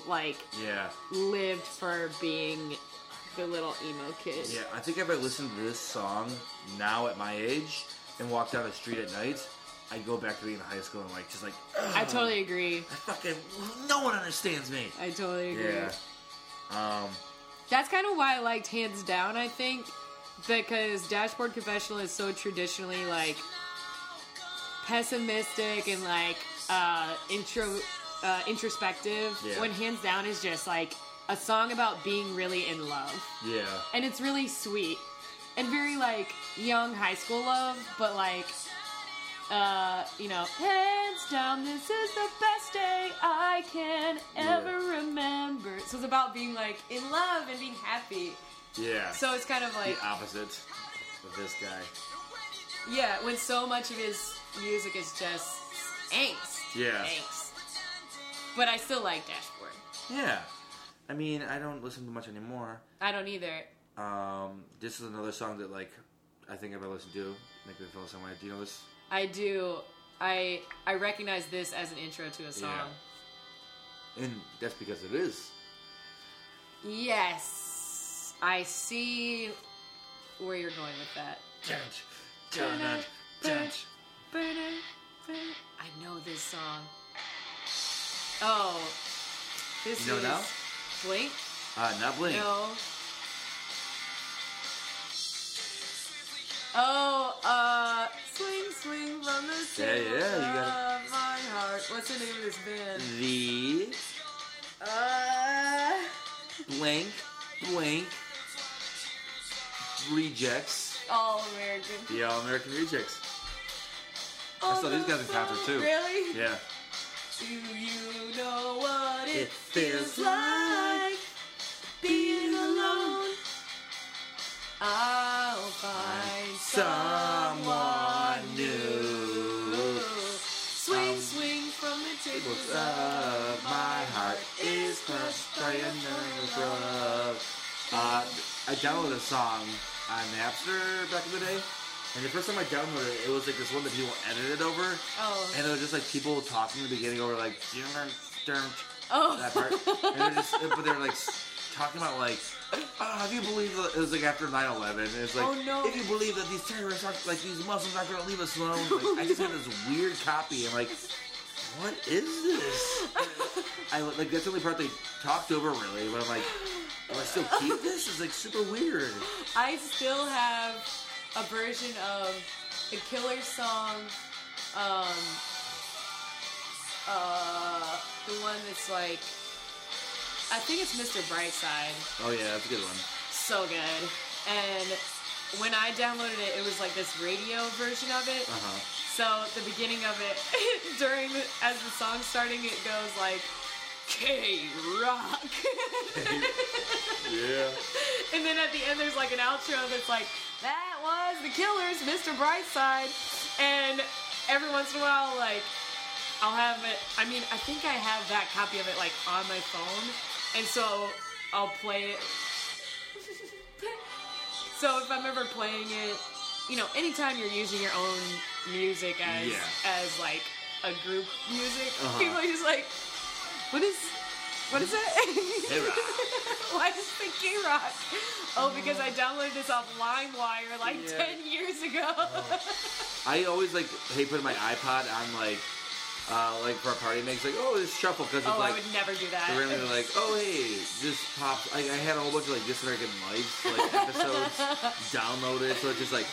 like Yeah. lived for being the little emo kid. Yeah, I think if I listened to this song now at my age and walk down the street at night, I go back to being in high school and like just like I totally agree. I fucking no one understands me. I totally agree. Yeah. Um. That's kind of why I liked Hands Down, I think, because Dashboard Confessional is so traditionally like pessimistic and like uh, intro uh, introspective. Yeah. When Hands Down is just like a song about being really in love, Yeah. and it's really sweet and very like young high school love, but like. Uh, you know, hands down, this is the best day I can Yeah. ever remember. So it's about being like in love and being happy. Yeah. So it's kind of like, the opposite of this guy. yeah, when so much of his music is just angst. Yeah. Angst. But I still like Dashboard. Yeah. I mean, I don't listen to much anymore. I don't either. Um, this is another song that like I think if I listen to, make me feel some way. Do you know this? I do. I I recognize this as an intro to a song. And that's because it is. Yes. I see where you're going with that. I know this song. Oh. This You know is now? Blink? Uh, not Blink. No. Oh, uh, swing, swing from the Yeah, yeah, you center got of my heart. What's the name of this band? The Uh, Blank, blank, rejects. all American. The All American Rejects. I saw these guys in concert too. Really? Yeah. Do you know what it, It feels feels like being alone? I'll find someone new. Swing, swing from the tables up? My heart is crushed by another love. Uh, I downloaded a song on Napster back in the day, and the first time I downloaded it, it was like this one that people edited over, Oh. and it was just like people talking in the beginning over like Oh. that part, and they're just but they're like talking about like, oh, if you believe that it was like after 9-11, it's like, Oh, no. if you believe that these terrorists aren't like these Muslims aren't gonna leave us alone, like, I just had this weird copy. I'm like, what is this? I like that's the only part they talked over really, but I'm like, do I still keep this? It's like super weird. I still have a version of the Killer song. Um, uh, the one that's like, I think it's Mr. Brightside. Oh yeah, that's a good one. So good. And when I downloaded it, it was like this radio version of it. Uh huh. So the beginning of it, during the, as the song's starting, it goes like K Rock, Yeah. and then at the end there's like an outro that's like that was the Killers, Mr. Brightside, and every once in a while like I'll have it. I mean, I think I have that copy of it like on my phone, and so I'll play it. so if I'm ever playing it, you know, anytime you're using your own music as Yeah. as like a group music, Uh-huh. people are just like, what is what is it? K-Rock. Why is it K Rock? Oh, because I downloaded this off LimeWire like Yeah. ten years ago. I always like hate putting my iPod on like, uh, like for a party mix, like oh this shuffle because it's oh, I would never do that. Randomly like, oh hey, this pops. Like, I had a whole bunch of like This American Life like episodes downloaded, so it's just like.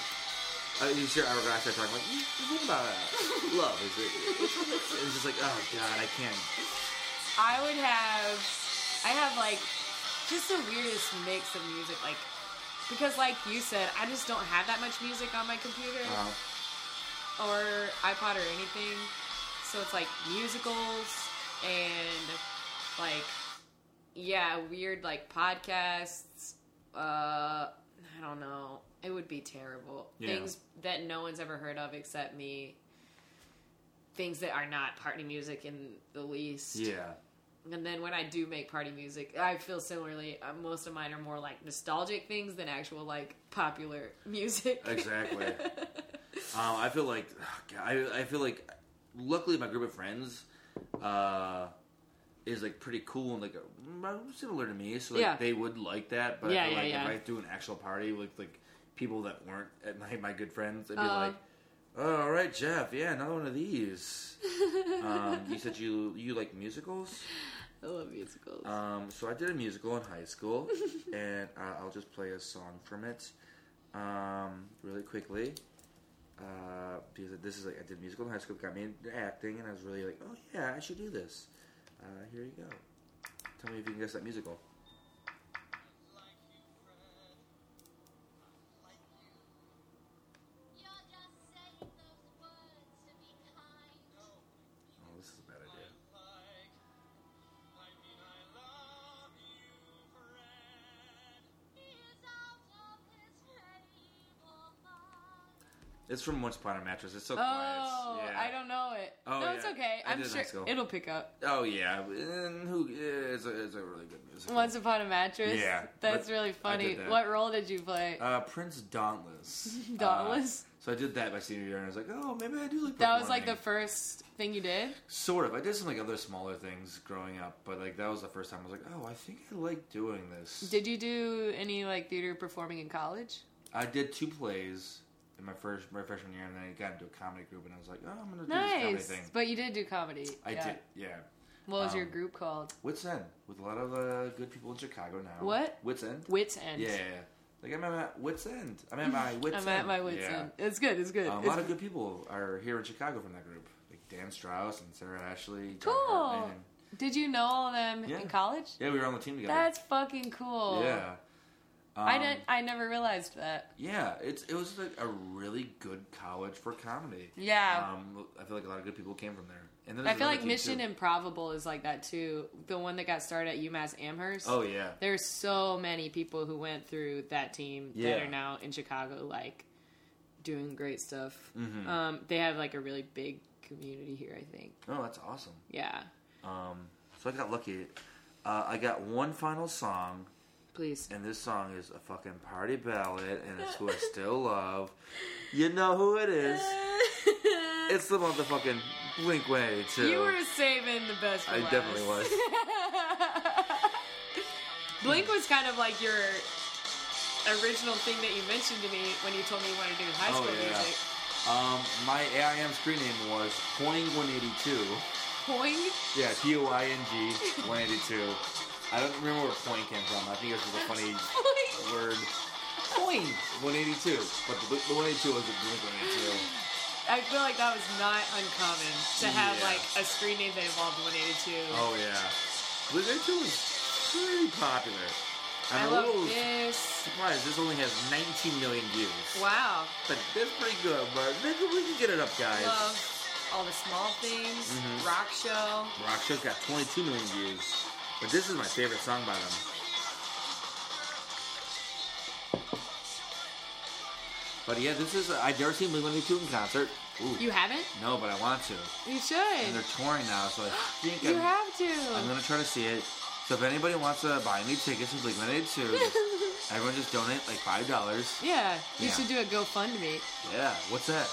Uh, you sure I started talking like, "Mm, what about uh, love? Is it? It's just like, oh god, I can't. I would have, I have like, just the weirdest mix of music, like, because like you said, I just don't have that much music on my computer Uh, or iPod or anything. So it's like musicals and like, yeah, weird like podcasts. Uh, I don't know. It would be terrible. Yeah. Things that no one's ever heard of except me. Things that are not party music in the least. yeah, And then when I do make party music, I feel similarly. Uh, most of mine are more like nostalgic things than actual like popular music. exactly. um, I feel like, oh, God, I, I feel like, luckily my group of friends, uh, is like pretty cool and like uh, similar to me, so like Yeah. they would like that. But Yeah, I feel yeah, like yeah. if I do an actual party with like people that weren't at my my good friends, they'd be Uh. like, oh, "All right, Jeff, yeah, another one of these." um, you said you you like musicals, I love musicals. um, so I did a musical in high school, and uh, I'll just play a song from it, um, really quickly. Uh, because this is like I did musical in high school, got me into acting, and I was really like, "Oh yeah, I should do this." Uh, here you go. Tell me if you can guess that musical. It's from Once Upon a Mattress. It's so quiet. oh, Yeah. I don't know it. Oh, no, it's okay. I'm in sure it'll pick up. Oh yeah, and who? It's a, it's a really good musical. Once upon a mattress. Yeah, that's really funny. that. What role did you play? Uh, Prince Dauntless. Dauntless? Uh, so I did that my senior year, and I was like, oh, maybe I do like. that was like the first thing you did. Sort of. I did some like other smaller things growing up, but like that was the first time I was like, oh, I think I like doing this. Did you do any like theater performing in college? I did two plays in my first my freshman year, and then I got into a comedy group, and I was like, oh, I'm gonna do this comedy Nice, thing. but you did do comedy. I yeah. did, yeah. What was your Um, group called? Wits End with a lot of uh, good people in Chicago now. What? Wits End? Wits End. Yeah, yeah, yeah. Like I'm at Wits End. I'm at my Wits End. I'm End. at my wits yeah. end. It's good. It's good. Um, a It's- lot of good people are here in Chicago from that group, like Dan Strauss and Sarah Ashley. John Cool. Hartman, Did you know all of them Yeah. in college? Yeah, we were on the team together. That's fucking cool. yeah. I Um, didn't. I never realized that. Yeah, it's it was like a really good college for comedy. Yeah. Um, I feel like a lot of good people came from there. And then I feel like Mission too. Improbable is like that too. The one that got started at UMass Amherst. Oh yeah. There's so many people who went through that team that are now in Chicago, like doing great stuff. Mhm. Um, they have like a really big community here. I think. Oh, that's awesome. Yeah. Um, so I got lucky. Uh, I got one final song, Please. and this song is a fucking party ballad, and it's who I still love. You know who it is? It's the motherfucking Blink Eighty Two. You were saving the best. For I last. definitely was. Blink was kind of like your original thing that you mentioned to me when you told me you wanted to do high school Oh, school yeah. music. Um, my AIM screen name was Poing One Eighty Two. Poing. Yeah, P O I N G 182. I don't remember where point came from. I think it was just a funny word. Point. Point 182. But the, the 182 was a Blink 182. I feel like that was not uncommon to have Yeah. like a screen name that involved 182. Oh, yeah. Blink 182 was pretty popular. I I'm a love little this. surprised this only has 19 million views. Wow. But that's pretty good, but maybe we can get it up, guys. Love all the small things. Mhm. Rock show. Rock Show's got 22 million views. But this is my favorite song by them. But yeah, this is. I've never seen Blink 182 in concert. Ooh. You haven't? No, but I want to. You should. And they're touring now, so I think You I'm, have to. I'm gonna try to see it. So if anybody wants to buy me tickets to Blink 182, everyone just donate like five dollars. yeah, you Yeah. should do a GoFundMe. Yeah, what's that?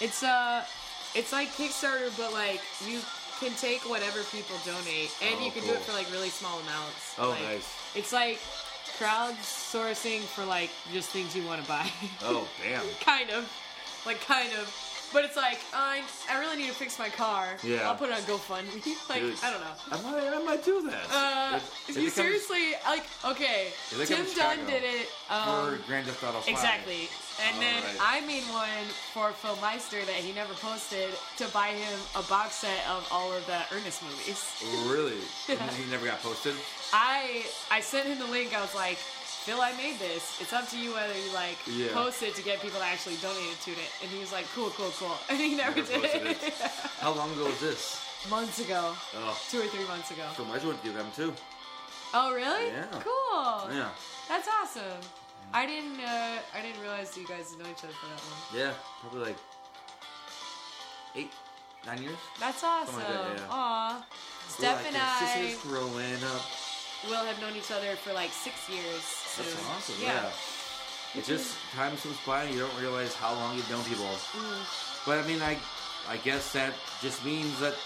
It's uh, it's like Kickstarter, but like you can take whatever people donate, and Oh, you can do it for like really small amounts. Oh, Like, nice. It's like crowdsourcing for like just things you want to buy. Oh, damn. kind of, like kind of. But it's like I, I really need to fix my car. Yeah. I'll put it on GoFundMe. like Dude, I don't know. I might, I might do that. Uh, If- if you comes seriously like okay? Tim Dunn did it. for Um, Grand Theft Auto 5. exactly, and then Alright. I made one for Phil Meister that he never posted to buy him a box set of all of the Ernest movies. Really? And he never got posted? I I sent him the link. I was like, Phil, I made this. It's up to you whether you like Yeah. post it to get people to actually donate it to it. And he was like, cool, cool, cool. And he never, Never did. How long ago was this? months ago, Oh, two or three months ago. so might as well do them too. Oh, really? Yeah. Cool. Yeah. That's awesome. I didn't. Uh, I didn't realize you guys know each other for that long. Yeah, probably like eight, nine years. That's awesome. Like that, yeah. Aw. Steph We're and I Sisters growing up. Will have known each other for like six years. That's awesome. Yeah. It just time slips by and you don't realize how long you've known people. Mm. But I mean, I, I guess that just means that.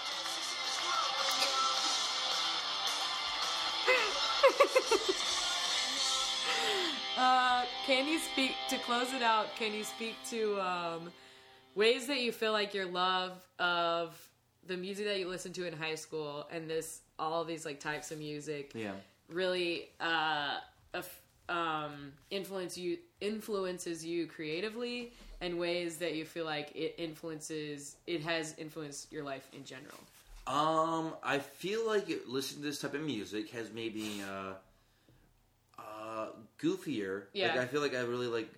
Uh, can you speak to close it out? Can you speak to um, ways that you feel like your love of the music that you listened to in high school and this all these like types of music Yeah. Really uh, um, influence you influences you creatively and ways that you feel like it influences it has influenced your life in general. Um, I feel like it, listening to this type of music has made me uh, uh, goofier. Yeah. Like I feel like I really like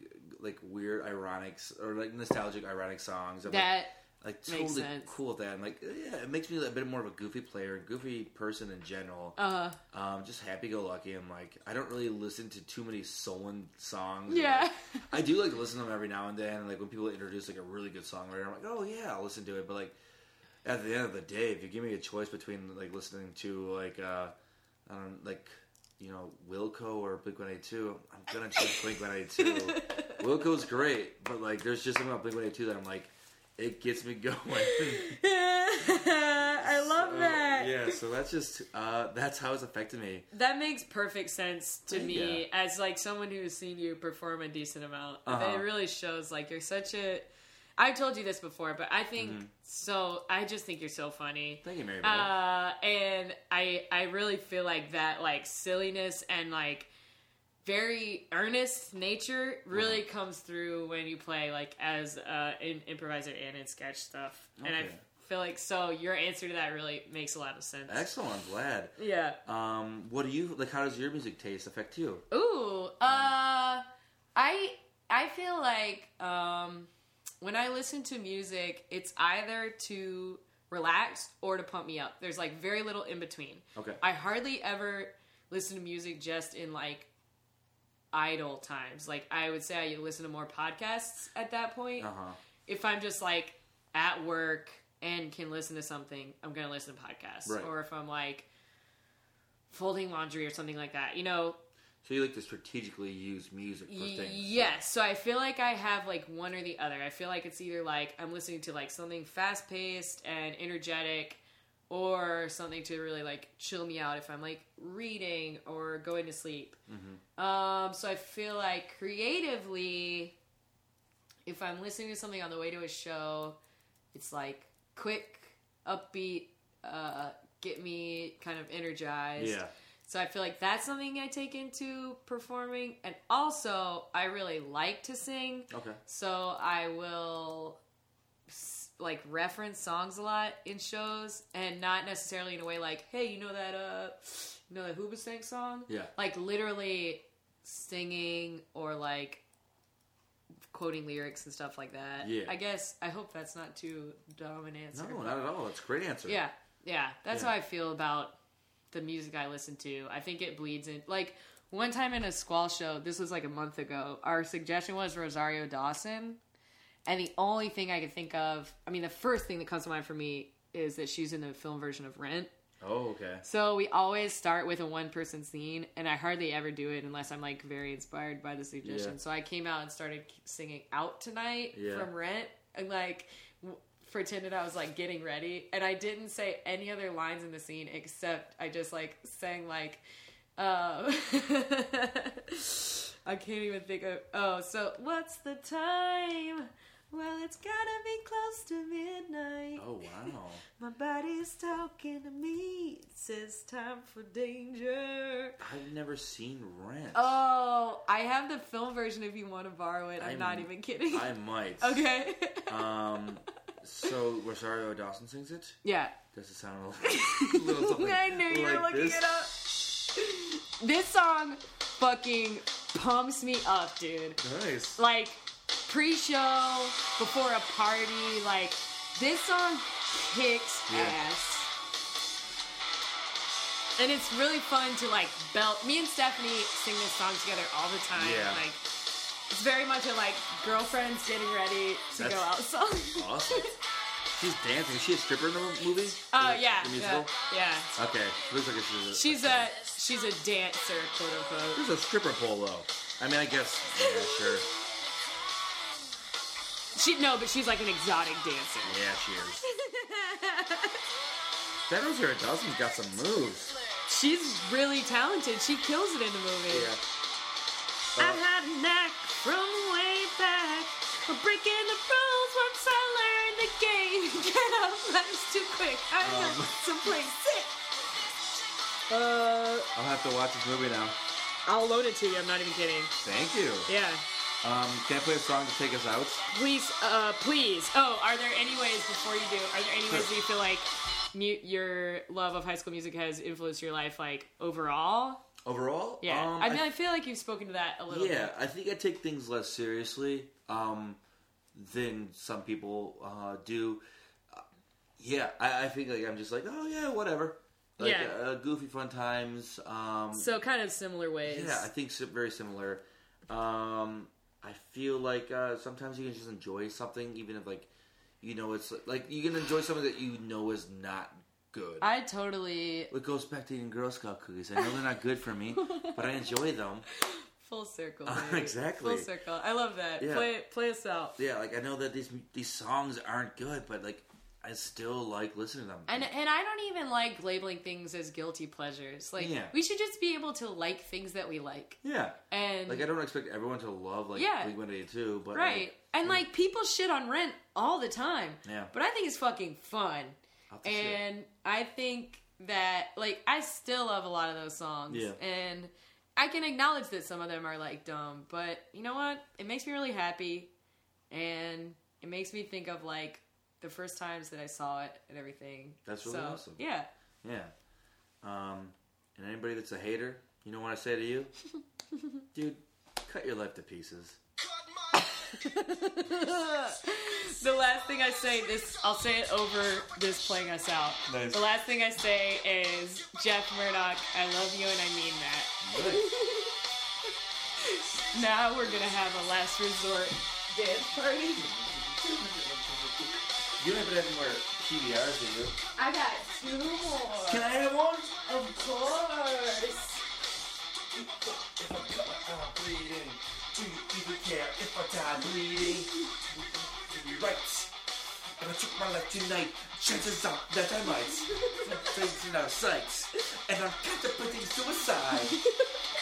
like weird ironic or like nostalgic ironic songs. I'm That like, like totally cool with that. And like yeah, it makes me a bit more of a goofy player, goofy person in general. uh Um, just happy go lucky. I'm like I don't really listen to too many Solon songs. Yeah. Like, I do like listen to them every now and then. Like when people introduce like a really good songwriter, I'm like, oh yeah, I'll listen to it. But like at the end of the day, if you give me a choice between like listening to like uh, I don't like you know Wilco or Blink One Eighty Two, I'm gonna choose Blink One Eighty Two. Wilco's great, but like there's just something about Blink One Eighty Two that I'm like, it gets me going. I love So, that. Yeah, so that's just uh, that's how it's affected me. That makes perfect sense to Yeah. me as like someone who's seen you perform a decent amount. Uh-huh. It really shows like you're such a I've told you this before, but I think Mm-hmm. so I just think you're so funny. Thank you, Mary. Uh and I I really feel like that like silliness and like very earnest nature really Uh-huh. comes through when you play like as uh, an improviser and in sketch stuff. And I Okay. feel like so your answer to that really makes a lot of sense. Excellent. I'm glad. Yeah. Um, what do you like? How does your music taste affect you? Ooh, uh, I I feel like um, when I listen to music, it's either to relax or to pump me up. There's like very little in between. Okay. I hardly ever listen to music just in like idle times. Like I would say I listen to more podcasts at that point. Uh huh. If I'm just like at work and can listen to something, I'm gonna listen to podcasts. Right. Or if I'm like folding laundry or something like that, you know, So you like to strategically use music for Y- things? Yes, so I feel like I have like one or the other. I feel like it's either like I'm listening to like something fast paced and energetic, or something to really like chill me out if I'm like reading or going to sleep. Um, so I feel like creatively, if I'm listening to something on the way to a show, it's like quick, upbeat, uh, get me kind of energized. Yeah. So I feel like that's something I take into performing. And also, I really like to sing. Okay. So I will like reference songs a lot in shows and not necessarily in a way like, hey, you know that uh you know that Hoobastank song? Yeah. Like literally singing or like quoting lyrics and stuff like that. Yeah. I guess I hope that's not too dumb an answer. No, not at all. That's a great answer. yeah, yeah. That's Yeah. how I feel about the music I listen to. I think it bleeds in. Like one time in a squall show, this was like a month ago. Our suggestion was Rosario Dawson, and the only thing I could think of, I mean, the first thing that comes to mind for me is that she's in the film version of Rent. Oh, okay. So we always start with a one person scene, and I hardly ever do it unless I'm like very inspired by the suggestion. Yeah. So I came out and started singing "Out Tonight" Yeah. from Rent, and like w- pretended I was like getting ready, and I didn't say any other lines in the scene except I just like sang like. Uh, I can't even think of. Oh, so what's the time? Well, it's gotta be close to midnight. Oh, wow. My body's talking to me. It says time for danger. I've never seen Rent. Oh, I have the film version if you want to borrow it. I'm, I'm- not even kidding. I might. okay. Um. So Rosario Dawson sings it. yeah. Does it sound a little, little something I knew you were looking this? it up. This song fucking pumps me up, dude. Nice. like pre-show before a party like this song kicks Yeah. ass and it's really fun to like belt me and stephanie sing this song together all the time Yeah. like it's very much a like girlfriends getting ready to go out song Awesome. She's dancing. Is she a stripper in the movie? oh The- yeah The yeah musical. yeah Okay. Looks like she's a. she's a she's a dancer quote unquote There's a stripper pole though. I mean, I guess. Yeah, sure. She no but she's like an exotic dancer Yeah, she is. That Rosario Dawson's got some moves. she's really talented she kills it in the movie Yeah. I Uh, had a knack from way back for breaking the rules once I learned the game. Get up, life's too quick. I Um. got someplace sick. Uh, I'll have to watch this movie now. I'll load it to you. I'm not even kidding. Thank you. Yeah. Um, can I play a song to take us out? Please, uh, please. Oh, are there any ways before you do? Are there any ways that you feel like mu- your love of High School Music has influenced your life, like overall? Overall, Yeah. um, I mean, I, feel like you've spoken to that a little bit. yeah, bit. I think I take things less seriously um, than some people uh, do. Uh, yeah, I, I think like I'm just like, oh yeah, whatever. Like, Yeah. uh, goofy fun times. Um, So kind of similar ways. yeah, I think very similar. Um, I feel like uh, sometimes you can just enjoy something, even if like you know it's like you can enjoy something that you know is not good. I totally it goes back to eating Girl Scout cookies. I know they're not good for me, but I enjoy them. Full circle. Uh, exactly. Full circle. I love that. Yeah. Play play us out. Yeah, like I know that these these songs aren't good, but like I still like listening to them. And and I don't even like labeling things as guilty pleasures. Like Yeah. we should just be able to like things that we like. yeah, And like I don't expect everyone to love like Yeah. Blink One Eighty Two, but right. like, and like people shit on Rent all the time. Yeah. But I think it's fucking fun. To shit. And I think that like I still love a lot of those songs. Yeah. And I can acknowledge that some of them are like dumb, but you know what? It makes me really happy and it makes me think of like the first times that I saw it and everything. That's really So, awesome. Yeah. Yeah. Um, and anybody that's a hater, you know what I say to you? Dude, cut your life to pieces. The last thing I say, this I'll say it over this playing us out. Nice. The last thing I say is Jeff Murdoch, I love you and I mean that. Now we're gonna have a last resort dance party. You don't even have any more PBRs, do you? I got two more. Can I have one? Of course. If I cut my arm bleeding, do you even care if I die bleeding? You're right. If I took my life tonight, chances are that I might. Things in our sights. And I'm contemplating suicide.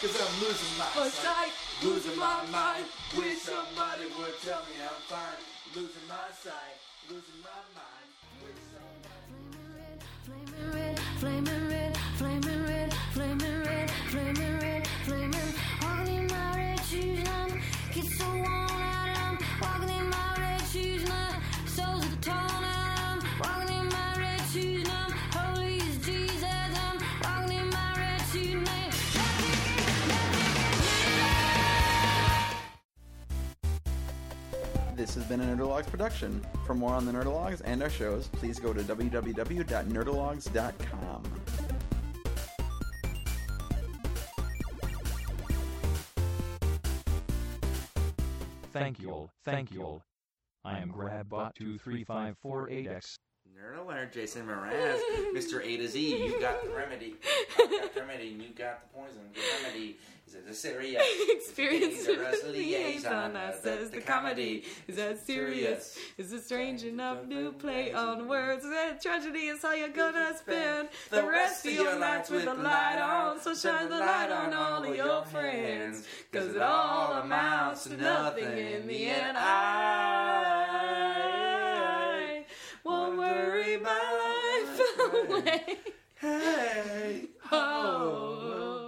Cause I'm losing my sight. I Losing my mind. Wish somebody would tell me I'm fine. Losing my sight. Losing my mind. This has been a Nerdologues production. For more on the Nerdologues and our shows, please go to www.nerdologues.com. Thank you all. Thank you all. I am GrabBot23548X. Nerd alert, Jason Mraz, Mr. A to Z. You got the remedy. I got the remedy, and you got the poison. The remedy the, the serious experience uh, the, the liaison I says the, comedy is that serious? is it strange enough? To play on words. That tragedy is how you're gonna spend the rest of your nights with the light on. so shine the light on all of your friends cause it all amounts to nothing in the end. I won't worry my life away. Hey. Oh.